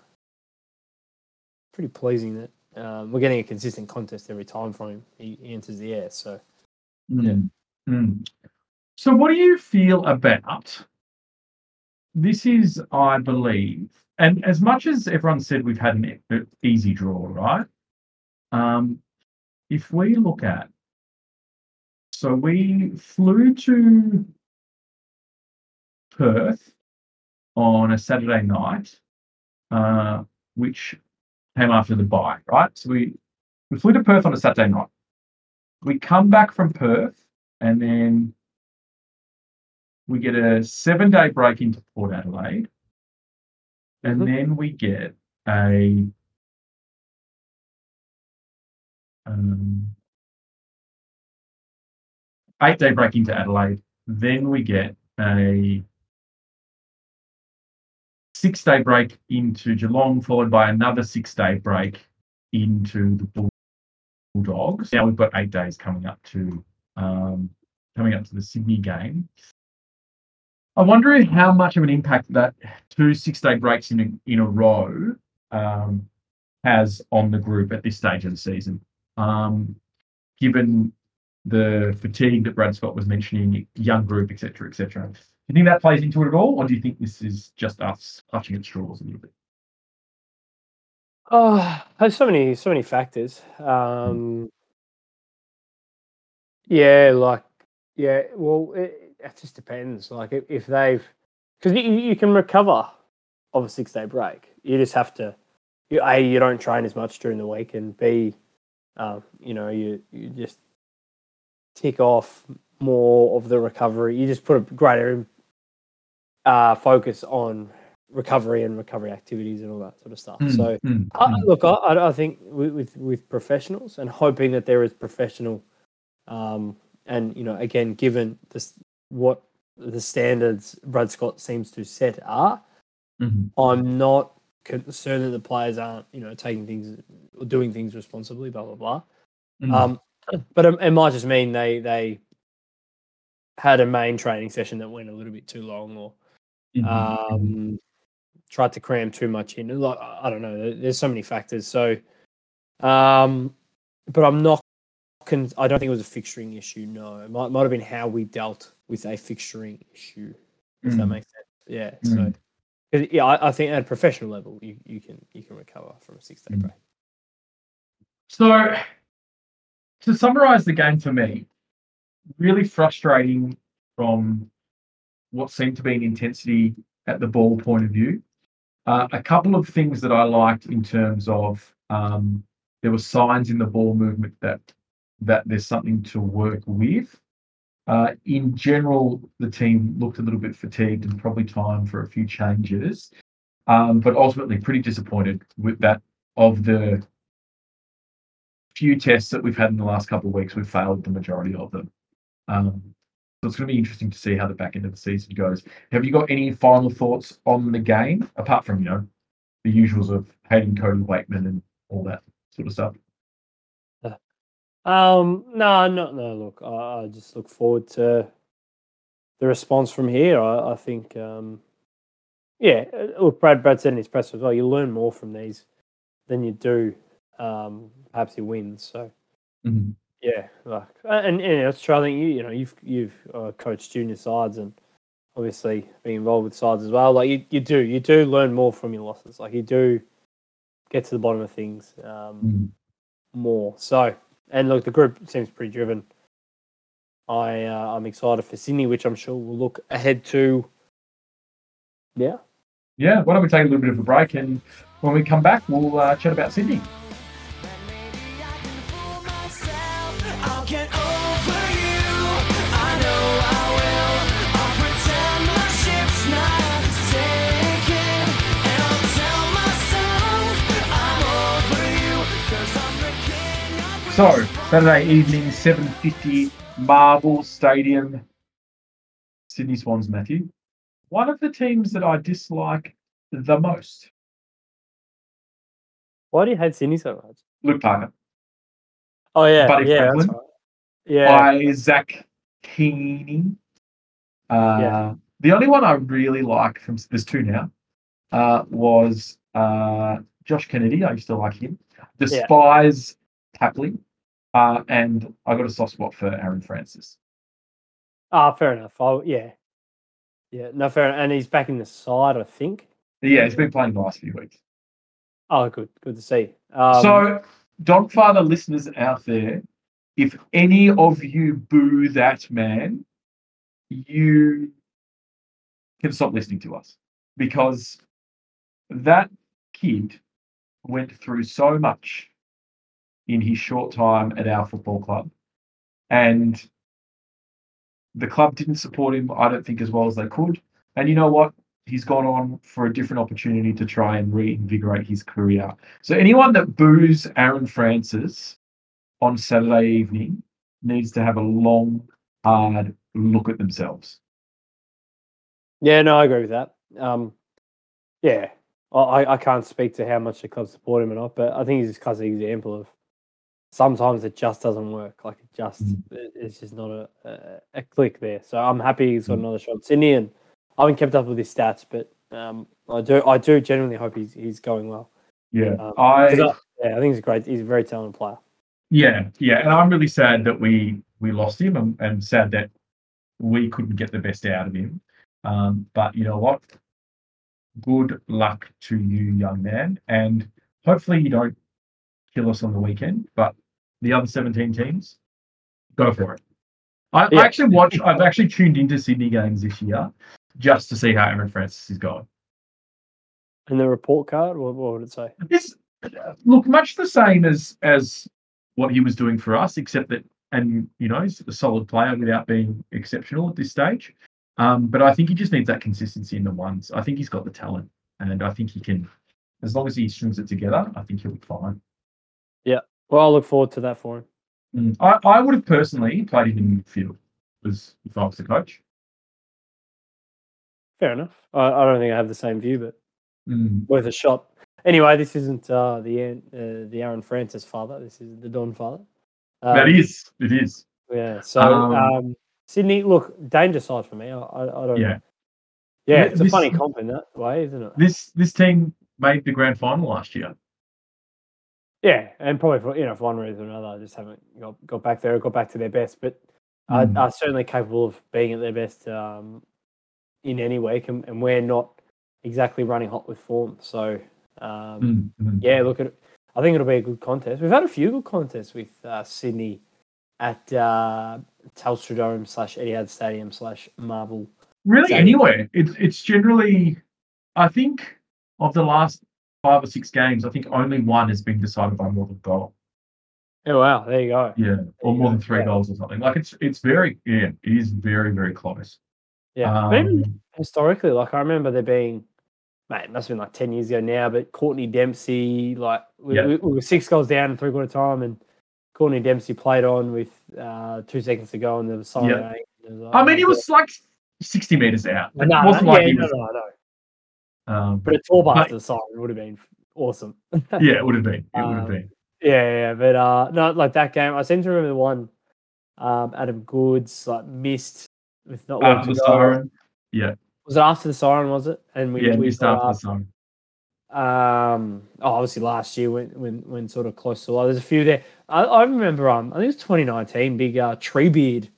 B: pretty pleasing that um, we're getting a consistent contest every time from him. He, he enters the air. So
A: Mm. Mm. So, what do you feel about this? Is I believe, and as much as everyone said we've had an easy draw, right? Um, if we look at, so we flew to Perth on a Saturday night, uh, which came after the buy, right? So we we flew to Perth on a Saturday night we come back from Perth and then we get a seven day break into Port Adelaide. And
B: Mhm.
A: then we get a um, eight day break into Adelaide. Then we get a six day break into Geelong, followed by another six day break into the Bulldogs. Now we've got eight days coming up to um, coming up to the Sydney game. I wonder how much of an impact that two six-day breaks in a, in a row um, has on the group at this stage of the season, um, given the fatigue that Brad Scott was mentioning, young group, etc., etc. Do you think that plays into it at all, or do you think this is just us clutching at straws a little bit?
B: Oh, there's so many, so many factors. Um, yeah, like, yeah. Well, it, it just depends. Like, if, if they've, because you, you can recover of a six day break. You just have to, you, a, you don't train as much during the week, and b, um, you know, you you just tick off more of the recovery. You just put a greater uh, focus on recovery and recovery activities and all that sort of stuff. So.
A: Mm,
B: I,
A: mm,
B: look, I, I think with, with with professionals and hoping that there is professional, um, and you know, again, given this what the standards Brad Scott seems to set are,
A: mhm,
B: I'm not concerned that the players aren't you know taking things or doing things responsibly, blah blah blah.
A: mm,
B: Um, but it, it might just mean they they had a main training session that went a little bit too long, or
A: mhm, mhm.
B: um, tried to cram too much in. Like I I don't know, there's so many factors. So, um, but I'm not. Con- I don't think it was a fixturing issue. No, it might might have been how we dealt with a fixturing issue. If that
A: Mm.
B: makes sense. Yeah. So,
A: Mm.
B: 'cause, yeah, I, I think at a professional level, you, you can you can recover from a six day
A: Mm.
B: break.
A: So, to summarize the game for me, really frustrating from what seemed to be an intensity at the ball point of view. Uh, a couple of things that I liked in terms of um, there were signs in the ball movement that that there's something to work with. Uh, in general, the team looked a little bit fatigued and probably time for a few changes, um, but ultimately pretty disappointed with that. Of the few tests that we've had in the last couple of weeks, we've failed the majority of them. Um, so it's going to be interesting to see how the back end of the season goes. Have you got any final thoughts on the game apart from you know the usuals of hating Cody Wakeman and all that sort of stuff?
B: Um, no, no, no. Look, I, I just look forward to the response from here. I, I think, um, yeah. uh, Look, Brad, Brad said in his press as well. You learn more from these than you do, um, perhaps your wins. So,
A: Mhm.
B: yeah, like, and and true. You, you know, you've you've uh, coached junior sides, and obviously being involved with sides as well. Like you, you do, you do learn more from your losses. Like you do get to the bottom of things um,
A: Mm.
B: more. So, and look, the group seems pretty driven. I uh, I'm excited for Sydney, which I'm sure we'll look ahead to. Yeah,
A: Yeah, why don't we take a little bit of a break and when we come back, we'll uh, chat about Sydney. So, Saturday evening, 7.50, Marvel Stadium, Sydney Swans, Matthew. One of the teams that I dislike the most,
B: why do you hate Sydney so much?
A: Luke Parker,
B: Oh yeah,
A: Buddy
B: yeah,
A: Franklin?
B: right. yeah.
A: by Zach Keeney. Uh,
B: Yeah.
A: The only one I really like from there's two now uh, was uh, Josh Kennedy. I used to like him. Despise Tapley, uh, and I got a soft spot for Aaron Francis.
B: Ah, fair enough. Oh yeah, yeah. No, fair. enough. And he's back in the side, I think.
A: Yeah, he's been playing the last few weeks.
B: Oh, good, good to see. Um,
A: so, Don Father listeners out there, if any of you boo that man, you can stop listening to us because that kid went through so much in his short time at our football club. And the club didn't support him, I don't think, as well as they could. And you know what? He's gone on for a different opportunity to try and reinvigorate his career. So anyone that boos Aaron Francis on Saturday evening needs to have a long, hard look at themselves.
B: yeah, no, I agree with that. Um, yeah, I- I, can't speak to how much the club support him or not, but I think he's just classic example of sometimes it just doesn't work. Like it just,
A: Mm.
B: it's just not a, a, a click there. So I'm happy he's got
A: Mm.
B: another shot Sydney, and I haven't kept up with his stats, but um, I do, I do genuinely hope he's he's going well.
A: Yeah,
B: Um,
A: I
B: I- yeah, I think he's great. He's a very talented player.
A: yeah yeah, and I'm really sad that we we lost him, and, and sad that we couldn't get the best out of him. Um, but you know what? Good luck to you, young man, and hopefully you don't kill us on the weekend. But the other 17 teams, go for it. I,
B: Yeah.
A: I actually watch. I've actually tuned into Sydney games this year just to see how Aaron Francis is going.
B: And the report card, what, what would it say?
A: This look much the same as as what he was doing for us, except that and you know he's a solid player without being exceptional at this stage. Um, but I think he just needs that consistency in the ones. I think he's got the talent, and I think he can, as long as he strings it together, I think he'll be fine.
B: Well, I'll look forward to that for him.
A: Mm. I, I would have personally played him in midfield, was if I was the coach.
B: Fair enough. I, I don't think I have the same view, but
A: Mm.
B: worth a shot. Anyway, this isn't uh, the Aaron- uh, the Aaron Francis father. This is the Don father. Um,
A: that is, it is.
B: Yeah. So
A: Um,
B: um, Sydney, look, danger side for me. I, I, I don't.
A: Yeah.
B: Yeah,
A: Yeah,
B: it's a funny comp in that way, isn't it?
A: This this team made the grand final last year.
B: Yeah, and probably for you know for one reason or another, I just haven't got, got back there, or got back to their best, but are,
A: Mm.
B: are certainly capable of being at their best um, in any week, and, and we're not exactly running hot with form. So um,
A: Mm,
B: yeah, look at. I think it'll be a good contest. We've had a few good contests with uh, Sydney at uh, Telstra Dome slash Etihad Stadium slash Marvel.
A: Really,
B: So-
A: anywhere. It's it's generally, I think, of the last five or six games, I think only one has been decided by more than a goal.
B: Oh wow, there you go.
A: Yeah, or more
B: go,
A: than three
B: yeah.
A: goals or something. Like it's it's very yeah, it is very very close.
B: Yeah,
A: Um,
B: historically, like I remember there being, mate, it must have been like ten years ago now. But Courtenay Dempsey, like we,
A: Yeah.
B: we, we were six goals down in three quarter time, and Courtenay Dempsey played on with uh, two seconds to go, and there was siren.
A: Yeah.
B: eight, and there was,
A: I mean, he was like sixty meters out. It
B: No,
A: wasn't
B: no,
A: like
B: yeah,
A: he
B: no,
A: was.
B: no, no.
A: Um,
B: But a
A: But-
B: after the siren would have been awesome.
A: yeah, it would have been. It would have
B: Um,
A: been.
B: Yeah, yeah, but uh, no, like that game. I seem to remember the one. Um, Adam Goodes like missed with not
A: After the siren. Yeah,
B: Was it after the siren? Was it? And we
A: yeah,
B: we
A: missed after the siren.
B: Um, oh, obviously last year when when when sort of close to live. There's a few there. I, I remember. Um, I think it was 2019. Big uh, tree beard.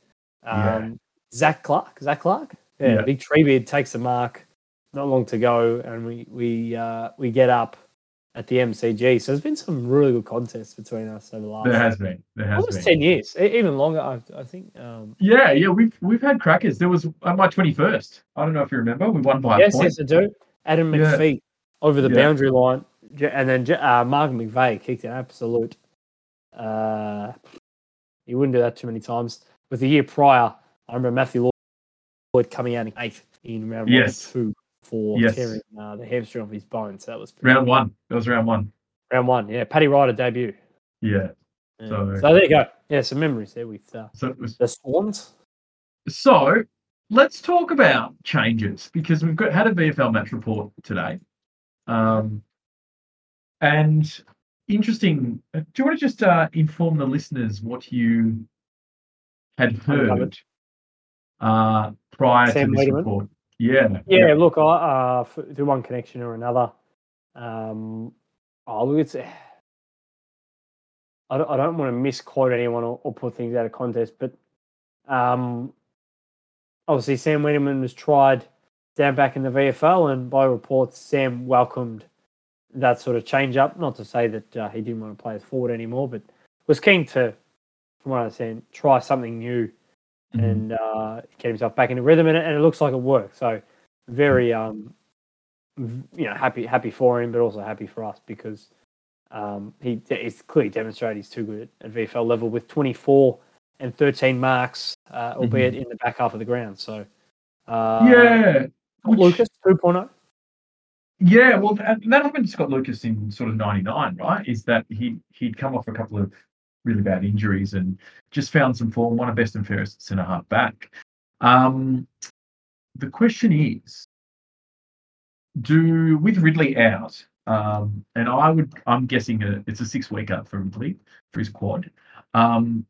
B: Um,
A: Yeah.
B: Zac Clarke. Zac Clarke. Yeah,
A: Yeah.
B: big Treebeard takes a mark. Not long to go, and we we uh, we get up at the MCG. So there's been some really good contests between us over the last
A: There has been. There has
B: almost
A: been.
B: ten years, even longer. I, I think. Um,
A: Yeah, yeah, we've we've had crackers. There was at my twenty first. I don't know if you remember. We won by
B: yes,
A: a point.
B: yes, I do. Adam
A: Yeah.
B: McPhee over the
A: Yeah.
B: boundary line, and then uh, Mark McVeigh kicked an absolute. Uh, he wouldn't do that too many times. With the year prior, I remember Matthew Lloyd coming out in eighth in round
A: Yes.
B: one, two, for
A: Yes.
B: tearing uh, the hamstring off his bone. So that was pretty
A: Round one. That was round one.
B: round one. Yeah, Paddy Ryder debut.
A: Yeah.
B: Yeah.
A: So-
B: So, there you go. Yeah, some memories there with uh,
A: So was
B: the Swans.
A: So let's talk about changes because we've got had a VFL match report today. Um, and interesting. uh, Do you want to just uh, inform the listeners what you had heard uh, prior
B: Sam
A: to this report? Yeah.
B: Yeah, look, I uh, through one connection or another. Um, oh, look, it's. I don't, I don't want to misquote anyone or, or put things out of context, but um, obviously Sam Weideman was tried down back in the VFL, and by reports, Sam welcomed that sort of change up. Not to say that uh, he didn't want to play as forward anymore, but was keen to, from what I understand, try something new
A: Mhm.
B: and uh, get himself back into rhythm, and it, and it looks like it worked. So very, um, v- you know, happy happy for him, but also happy for us because um, he he's clearly demonstrated he's too good at VFL level with 24 and 13 marks, uh, albeit in the back half of the ground. So uh,
A: yeah. Which-
B: Lucas oh. 2.0.
A: Yeah, well, that, that happened to Scott Lucas in sort of '99, right? Is that he he'd come off a couple of really bad injuries and just found some form, one of best and fairest centre half back. Um, the question is, do with Ridley out, um, and I would, I'm guessing a, it's a six weeker for Ridley for his quad. Um,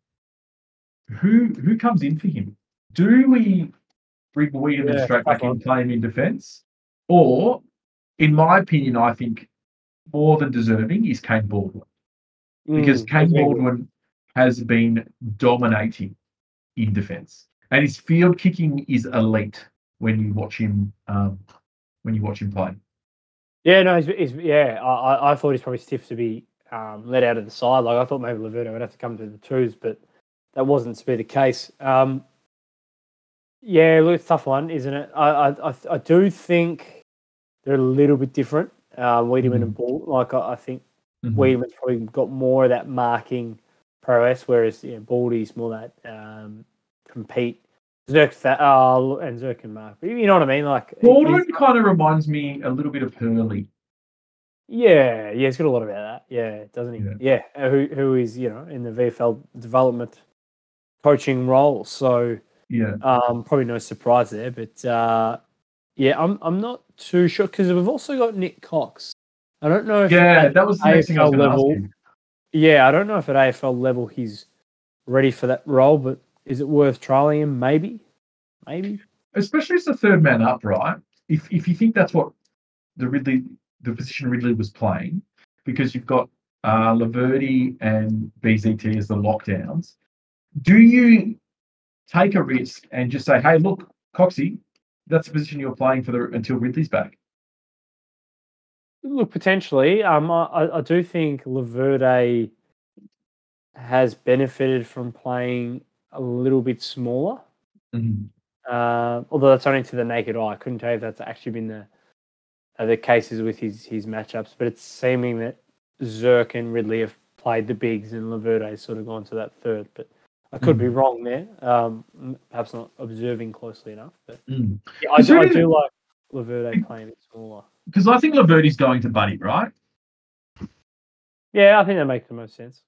A: who who comes in for him? Do we bring Weideman
B: Yeah,
A: straight back in, play him in defence, or in my opinion, I think more than deserving is Kaine Baldwin because
B: Mm, Kaine.
A: Baldwin has been dominating in defence, and his field kicking is elite when you watch him um, when you watch him play.
B: Yeah, no, he's, he's yeah. I, I- I thought he's probably stiff to be um, let out of the side. Like I thought maybe Laverde would have to come to the twos, but that wasn't to be the case. Um, yeah, look, it's tough one, isn't it? I I, I, I do think they're a little bit different. Uh, Weideman and Ball, like I, I think
A: Mhm.
B: Weideman's probably got more of that marking prowess, whereas you know, Baldy's more that um, compete. Zerk's that, uh, and Zerk and Mark. You know what I mean? Like
A: Baldwin kind of reminds me a little bit of Hurley.
B: Yeah, yeah, he's got a lot about that. Yeah, doesn't he?
A: Yeah.
B: Yeah, uh, who who is you know in the VFL development coaching role. So
A: Yeah,
B: um, probably no surprise there. But uh, yeah, I'm I'm not too sure because we've also got Nick Cox. I don't know if
A: yeah,
B: at
A: that was the next thing I was
B: level- yeah, I don't know if at AFL level he's ready for that role, but is it worth trialing him? Maybe, maybe.
A: especially as the third man up, right? If if you think that's what the Ridley, the position Ridley was playing, because you've got uh, Laverde and BZT as the lockdowns, do you take a risk and just say, "Hey, look, Coxie, that's the position you're playing for the until Ridley's back"?
B: Look, potentially. Um, I, I- do think Laverde has benefited from playing a little bit smaller.
A: Mhm.
B: Uh, although that's only to the naked eye. I couldn't tell you if that's actually been the uh, the cases with his his matchups. But it's seeming that Zerk and Ridley have played the bigs, and Laverde has sort of gone to that third. But I could be wrong there. Um, perhaps not observing closely enough. But
A: Mm.
B: yeah, I do, I do like Laverde playing a bit smaller.
A: Because I think Laverde's going to Buddy, right?
B: Yeah, I think that makes the most sense.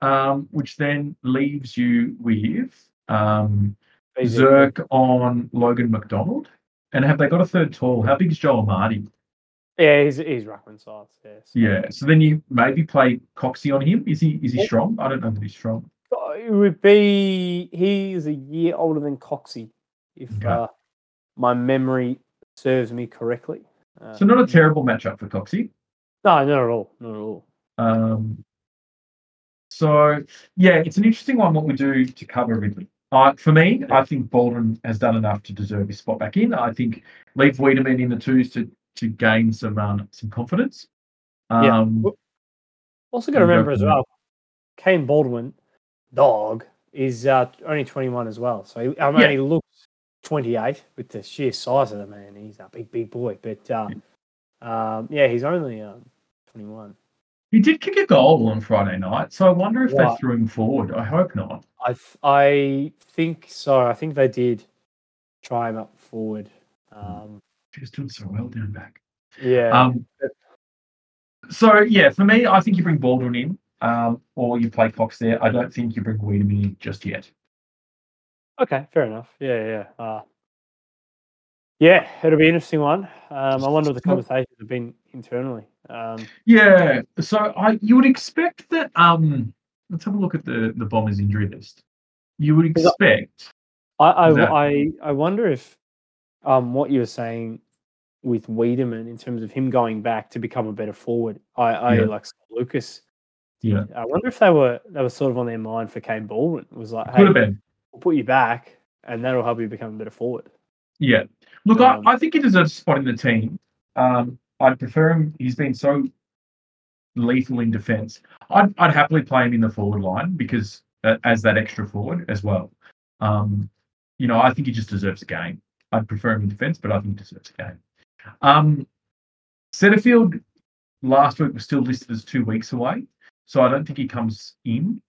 A: Um, which then leaves you with um. Zerk on Logan McDonald. And have they got a third tall? How big is Joel Amartey?
B: Yeah, he's he's ruckman size. Yeah. so-
A: Yeah. So then you maybe play Coxie on him. Is he is he strong? I don't know that he's strong.
B: It would be he is a year older than Coxie, if
A: Okay.
B: uh, my memory serves me correctly. Uh,
A: So not a terrible matchup for Coxie.
B: no, not at all, not at all.
A: Um, so yeah, it's an interesting one what we do to cover Ridley. Uh, for me, I think Baldwin has done enough to deserve his spot back in. I think leave Weideman in the twos to to gain some um, some confidence.
B: Yeah.
A: Um,
B: Also got to remember as well, Kaine Baldwin, dog, is uh, only 21 as well. So he, I mean,
A: Yeah.
B: he looks 28 with the sheer size of the man. He's a big, big boy. But uh, um, yeah, he's only um, 21.
A: He did kick a goal on Friday night, so I wonder if they threw him forward. I hope not.
B: I th- I think so. I think they did try him up forward. Um,
A: He was doing so well down back.
B: yeah.
A: Um, so yeah, for me, I think you bring Baldwin in, um, or you play Cox there. I don't think you bring Weideman in just yet.
B: Okay, fair enough. Yeah, yeah. Uh, yeah, it'll be an interesting one. Um, I wonder what the conversations have been internally. Um,
A: Yeah, so I you would expect that. Um, let's have a look at the the Bombers injury list. You would expect.
B: I I,
A: that-
B: I I wonder if um what you were saying with Weideman in terms of him going back to become a better forward. I, I
A: Yeah.
B: like Lucas.
A: Yeah,
B: I wonder if they were they were sort of on their mind for Kaine Baldwin. It was like, hey,
A: could have been.
B: We'll put you back, and that'll help you become a better forward.
A: Yeah. Look,
B: Um,
A: I, I think he deserves a spot in the team. Um, I'd prefer him. He's been so lethal in defence. I'd, I'd happily play him in the forward line because uh, as that extra forward as well. Um, you know, I think he just deserves a game. I'd prefer him in defence, but I think he deserves a game. Um, Setterfield last week was still listed as two weeks away, so I don't think he comes in.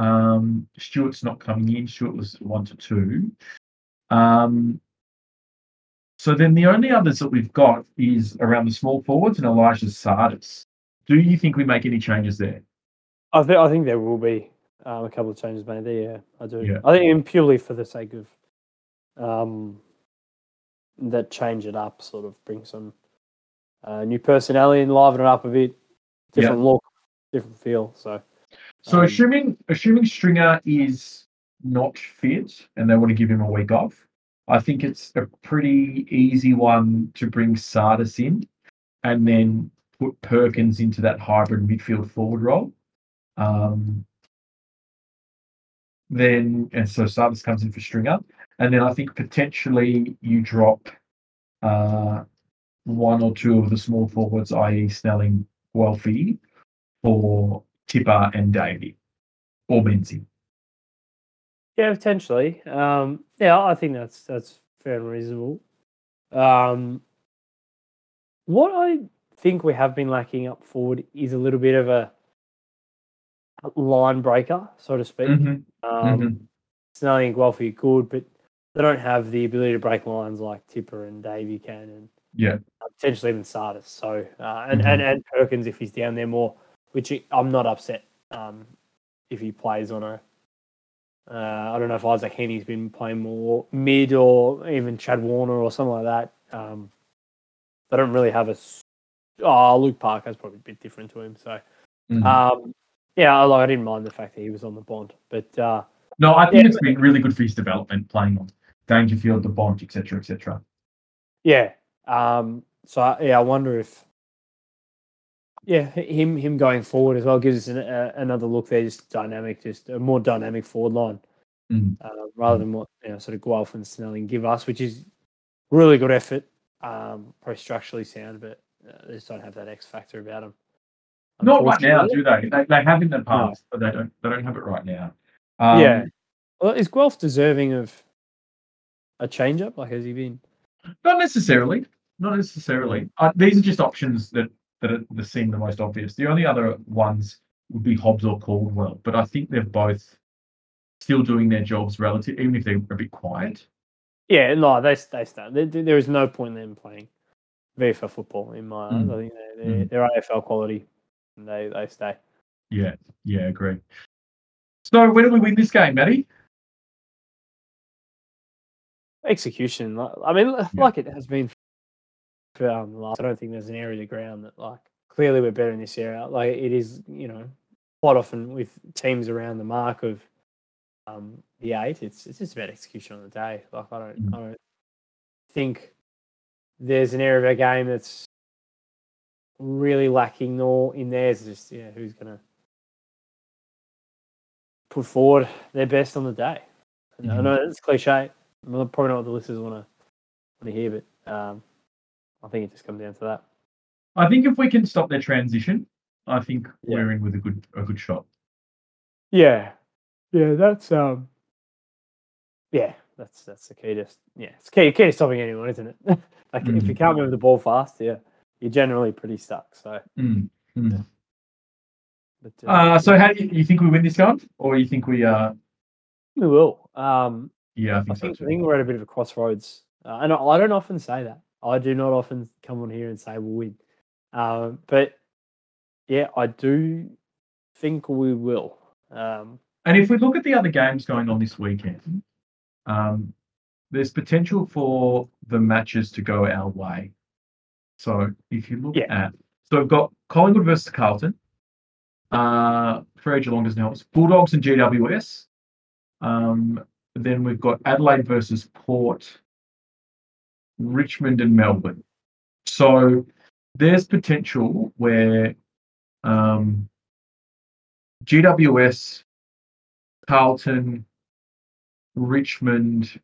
A: Um, Stewart's not coming in. Stewart was one to two. Um, so then the only others that we've got is around the small forwards and Elijah Tsatas. Do you think we make any changes there?
B: I think I think there will be um, a couple of changes made there. Yeah, I do.
A: Yeah.
B: I think purely for the sake of um, that change it up, sort of bring some uh, new personality and liven it up a bit,
A: Yeah.
B: different look, different feel. So
A: So
B: Um,
A: assuming assuming Stringer is not fit and they want to give him a week off, I think it's a pretty easy one to bring Tsatas in and then put Perkins into that hybrid midfield forward role. Um, then and so Tsatas comes in for Stringer, and then I think potentially you drop uh, one or two of the small forwards, i.e., Snelling, Guelfi, for Tipper and Davey or Menzies.
B: yeah, potentially. Um, yeah, I think that's that's fair and reasonable. Um, what I think we have been lacking up forward is a little bit of a line breaker, so to speak. Um,
A: Mhm.
B: Snelling and Guelfi are good, but they don't have the ability to break lines like Tipper and Davey can, and
A: Yeah.
B: potentially even Tsatas. So uh, and, and and Perkins if he's down there more, which I'm not upset um, if he plays on a. Uh, I don't know if Isaac Heeney's been playing more mid or even Chad Warner or something like that. Um, they don't really have a. Oh, Luke Parker's probably a bit different to him. So
A: Mhm.
B: um, yeah, I, like, I didn't mind the fact that he was on the Bont, but uh,
A: no, I think
B: yeah.
A: it's been really good for his development playing on Dangerfield, the Bont, etc., etc.
B: Yeah. Um, so yeah, I wonder if yeah, him him going forward as well gives us an, uh, another look there, just dynamic, just a more dynamic forward line
A: Mm.
B: uh, rather than what you know sort of Guelph and Snelling give us, which is really good effort, um, probably structurally sound, but uh, they just don't have that X factor about them.
A: Not right now, do they? they? They have in the past, but they don't. They don't have it right now. Um,
B: yeah. Well, is Guelph deserving of a change up? Like, has he been?
A: Not necessarily. Not necessarily. Uh, these are just options that that, are, that seem the most obvious. The only other ones would be Hobbs or Caldwell, but I think they're both still doing their jobs relative, even if they're a bit quiet.
B: Yeah, no, they they start. There, there is no point in them playing VFL football in my eyes.
A: Mm.
B: I think they, they're, they're AFL quality, and they they stay.
A: Yeah, yeah, agree. So when do we win this game, Matty?
B: Execution. I mean,
A: Yeah.
B: like it has been um, last. I don't think there's an area of the ground that like clearly we're better in this area. Like it is, you know, quite often with teams around the mark of um, the eight, it's it's just about execution on the day. Like I don't
A: Mm.
B: I don't think there's an area of our game that's really lacking nor in theirs. It's just yeah, who's gonna put forward their best on the day. I
A: Mhm.
B: know it's cliche. Probably not what the listeners want to want to hear, but um, I think it just comes down to that.
A: I think if we can stop their transition, I think
B: Yeah.
A: we're in with a good a good shot.
B: Yeah, yeah, that's um, yeah, that's that's the key to yeah, it's key key to stopping anyone, isn't it? like if you
A: Mm.
B: can't move the ball fast, yeah, you're generally pretty stuck. So,
A: Mm. Mm.
B: but
A: Uh, so how do you, you think we win this game, or you think we? Uh,
B: we will. Um,
A: yeah, I
B: I
A: think so
B: I think we're at a bit of a crossroads, uh, and I, I don't often say that. I do not often come on here and say we'll win, um, but yeah, I do think we will. Um,
A: And if we look at the other games going on this weekend, um, there's potential for the matches to go our way. So if you look
B: Yeah.
A: at, so we've got Collingwood versus Carlton, uh, Freo Geelong doesn't help us, Bulldogs and GWS. Um, then we've got Adelaide versus Port, Richmond and Melbourne. So there's potential where um, GWS, Carlton, Richmond,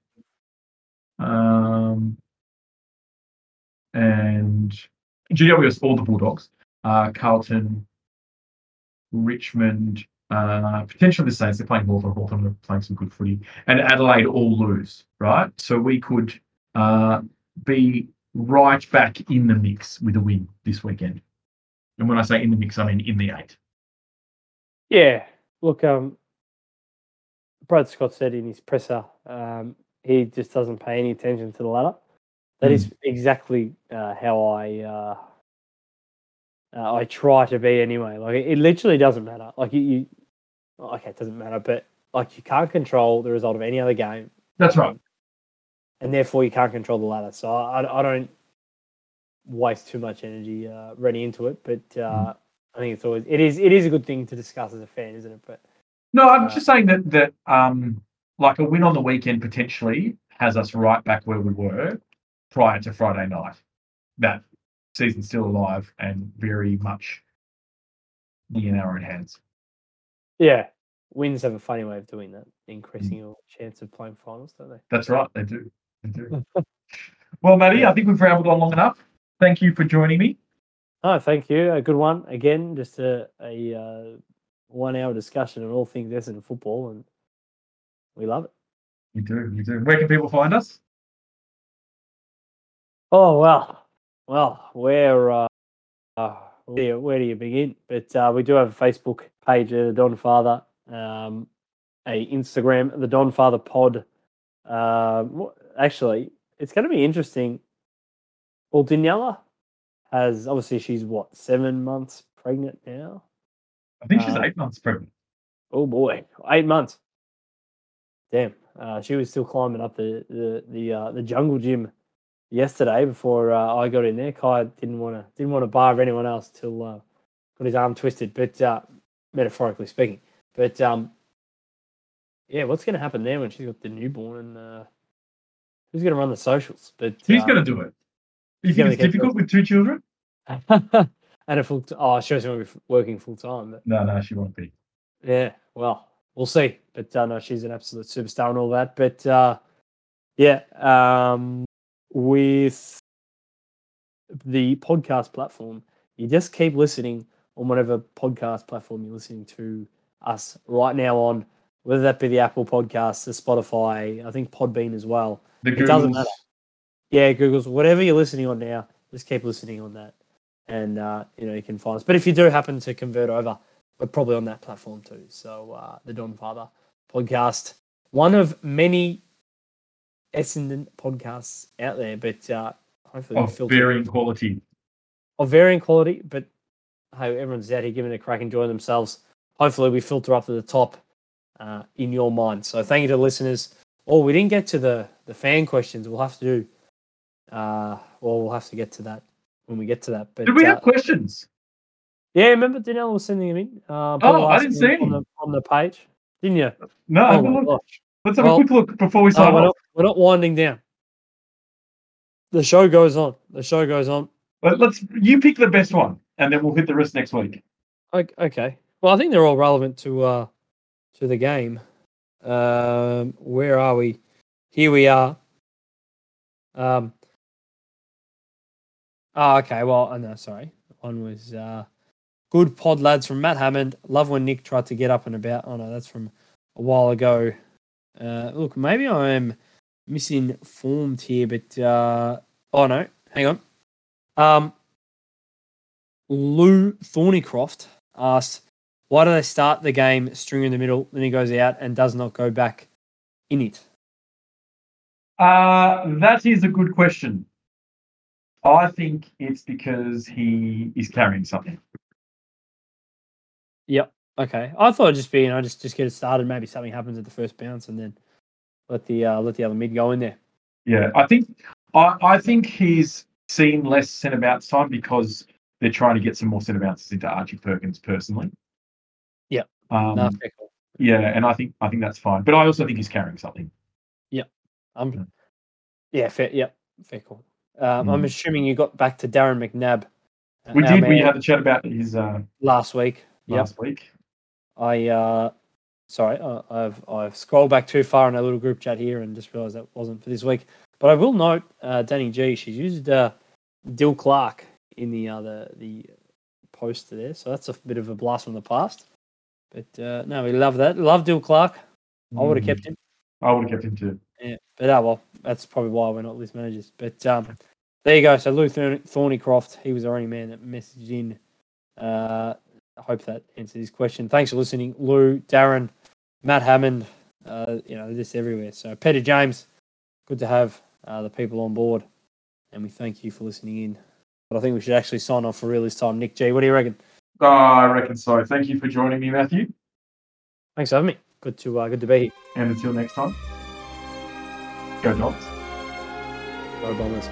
A: um, and GWS, all the Bulldogs, uh, Carlton, Richmond, uh, potentially the Saints. They're playing Hawthorn. Hawthorn are playing some good footy, and Adelaide all lose, right? So we could uh, be right back in the mix with a win this weekend. And when I say in the mix, I mean in the eight.
B: Yeah, look, um, Brad Scott said in his presser, um, he just doesn't pay any attention to the ladder. That is exactly uh, how I uh, uh, I try to be anyway. Like it, it literally doesn't matter. Like you, you, okay, it doesn't matter, but like you can't control the result of any other game,
A: That's right.
B: And therefore you can't control the ladder. So I, I don't waste too much energy uh, running into it. But uh, I think it's always it is it is a good thing to discuss as a fan, isn't it? But
A: No, I'm
B: Uh,
A: just saying that that um, like a win on the weekend potentially has us right back where we were prior to Friday night. That season's still alive and very much in our own hands.
B: Yeah, wins have a funny way of doing that, increasing your chance of playing finals, don't they?
A: That's right, they do. Well, Matty, I think we've rambled on long enough. Thank you for joining me.
B: Oh, thank you. A good one again. Just a a uh, one hour discussion on all things Essendon football, and we love it.
A: You do, you do. Where can people find us?
B: Oh well, well, where uh, uh, where, where do you begin? But uh, we do have a Facebook page, uh, the Don Father, um, a Instagram, the Don Father Pod. Uh, actually, it's going to be interesting. Well, Daniela has obviously she's what seven months pregnant now.
A: I think she's
B: Uh,
A: eight months pregnant.
B: Oh boy, eight months. Damn, uh, she was still climbing up the the the, uh, the jungle gym yesterday before uh, I got in there. Kai didn't want to didn't want to bar anyone else till uh, got his arm twisted, but uh, metaphorically speaking. But um, yeah, what's going to happen there when she's got the newborn and uh, who's going to run the socials? But
A: Who's
B: uh,
A: going to do it? Do You
B: he's
A: think it's difficult with two children?
B: and a full t- oh, she to be working full time, but
A: No, no, she won't be.
B: Yeah, well, we'll see. But uh, no, she's an absolute superstar and all that. But uh, yeah, um, with the podcast platform, you just keep listening on whatever podcast platform you're listening to us right now on, whether that be the Apple Podcasts, the Spotify, I think Podbean as well.
A: The
B: It doesn't matter. Yeah, Google's whatever you're listening on now, just keep listening on that, and uh, you know you can find us. But if you do happen to convert over, we're probably on that platform too. So uh, the Don Father podcast, one of many Essendon podcasts out there, but uh, hopefully
A: Of varying quality.
B: of varying quality. But hey, everyone's out here giving it a crack, enjoying themselves. Hopefully, we filter up to the top uh, in your mind. So, thank you to listeners. Oh, we didn't get to the the fan questions. We'll have to do. Uh, well, we'll have to get to that when we get to that. But
A: Did we
B: uh,
A: have questions?
B: yeah, remember Danelle was sending them in. Uh,
A: Oh, I didn't see
B: on the on the page, didn't you?
A: No,
B: Oh
A: have a
B: my
A: look.
B: gosh.
A: let's have
B: Well-
A: a quick look before we
B: No,
A: sign
B: we're,
A: off.
B: not, we're not winding down. The show goes on. The show goes on.
A: But let's you pick the best one, and then we'll hit the rest next week.
B: Okay. Well, I think they're all relevant to uh to the game. Um, where are we? Here we are. Um. Oh, okay. Well, oh, no, sorry. One was uh, good pod lads from Matt Hammond. Love when Nick tried to get up and about. Oh no, that's from a while ago. Uh, look, maybe I am misinformed here, but uh, oh no, hang on. Um, Lou Thornycroft asked, "Why do they start the game string in the middle, then he goes out and does not go back in it?"
A: Uh, that is a good question. I think it's because he is carrying something.
B: Yep. Okay. I thought it'd just be, you know, just just get it started. Maybe something happens at the first bounce, and then let the uh, let the other mid go in there.
A: Yeah, I think I, I think he's seen less centre bounce time because they're trying to get some more centre bounces into Archie Perkins personally. Um,
B: No, fair call.
A: yeah, and I think I think that's fine. But I also think he's carrying something.
B: Um, yeah, fair. Yep, fair call. Um, I'm
A: Mm.
B: assuming you got back to Darren McNabb. uh,
A: We did. We had a chat about his uh,
B: last week. Yep.
A: last week.
B: I uh, sorry, uh, I've I've scrolled back too far in our little group chat here and just realised that wasn't for this week. But I will note, uh, Danny G, she's used uh, Dill Clark in the other the post there, so that's a bit of a blast from the past. But uh, no, we love that. Love Dill Clark. I would have
A: Mm,
B: kept him.
A: I would have kept him too.
B: Yeah, but oh well, that's probably why we're not list managers. But um, there you go. So Lou Thorn- Thornycroft, he was the only man that messaged in. Uh, I hope that answers his question. Thanks for listening, Lou, Darren, Matt Hammond. Uh, you know, this everywhere. So Peter James, good to have uh, the people on board, and we thank you for listening in. But I think we should actually sign off for real this time. Nick G, what do you reckon?
A: Oh, I reckon so. Thank you for joining me, Matthew.
B: Thanks for having me. Good to uh, good to be here.
A: And until next time, go Dogs.
B: Go Bombers.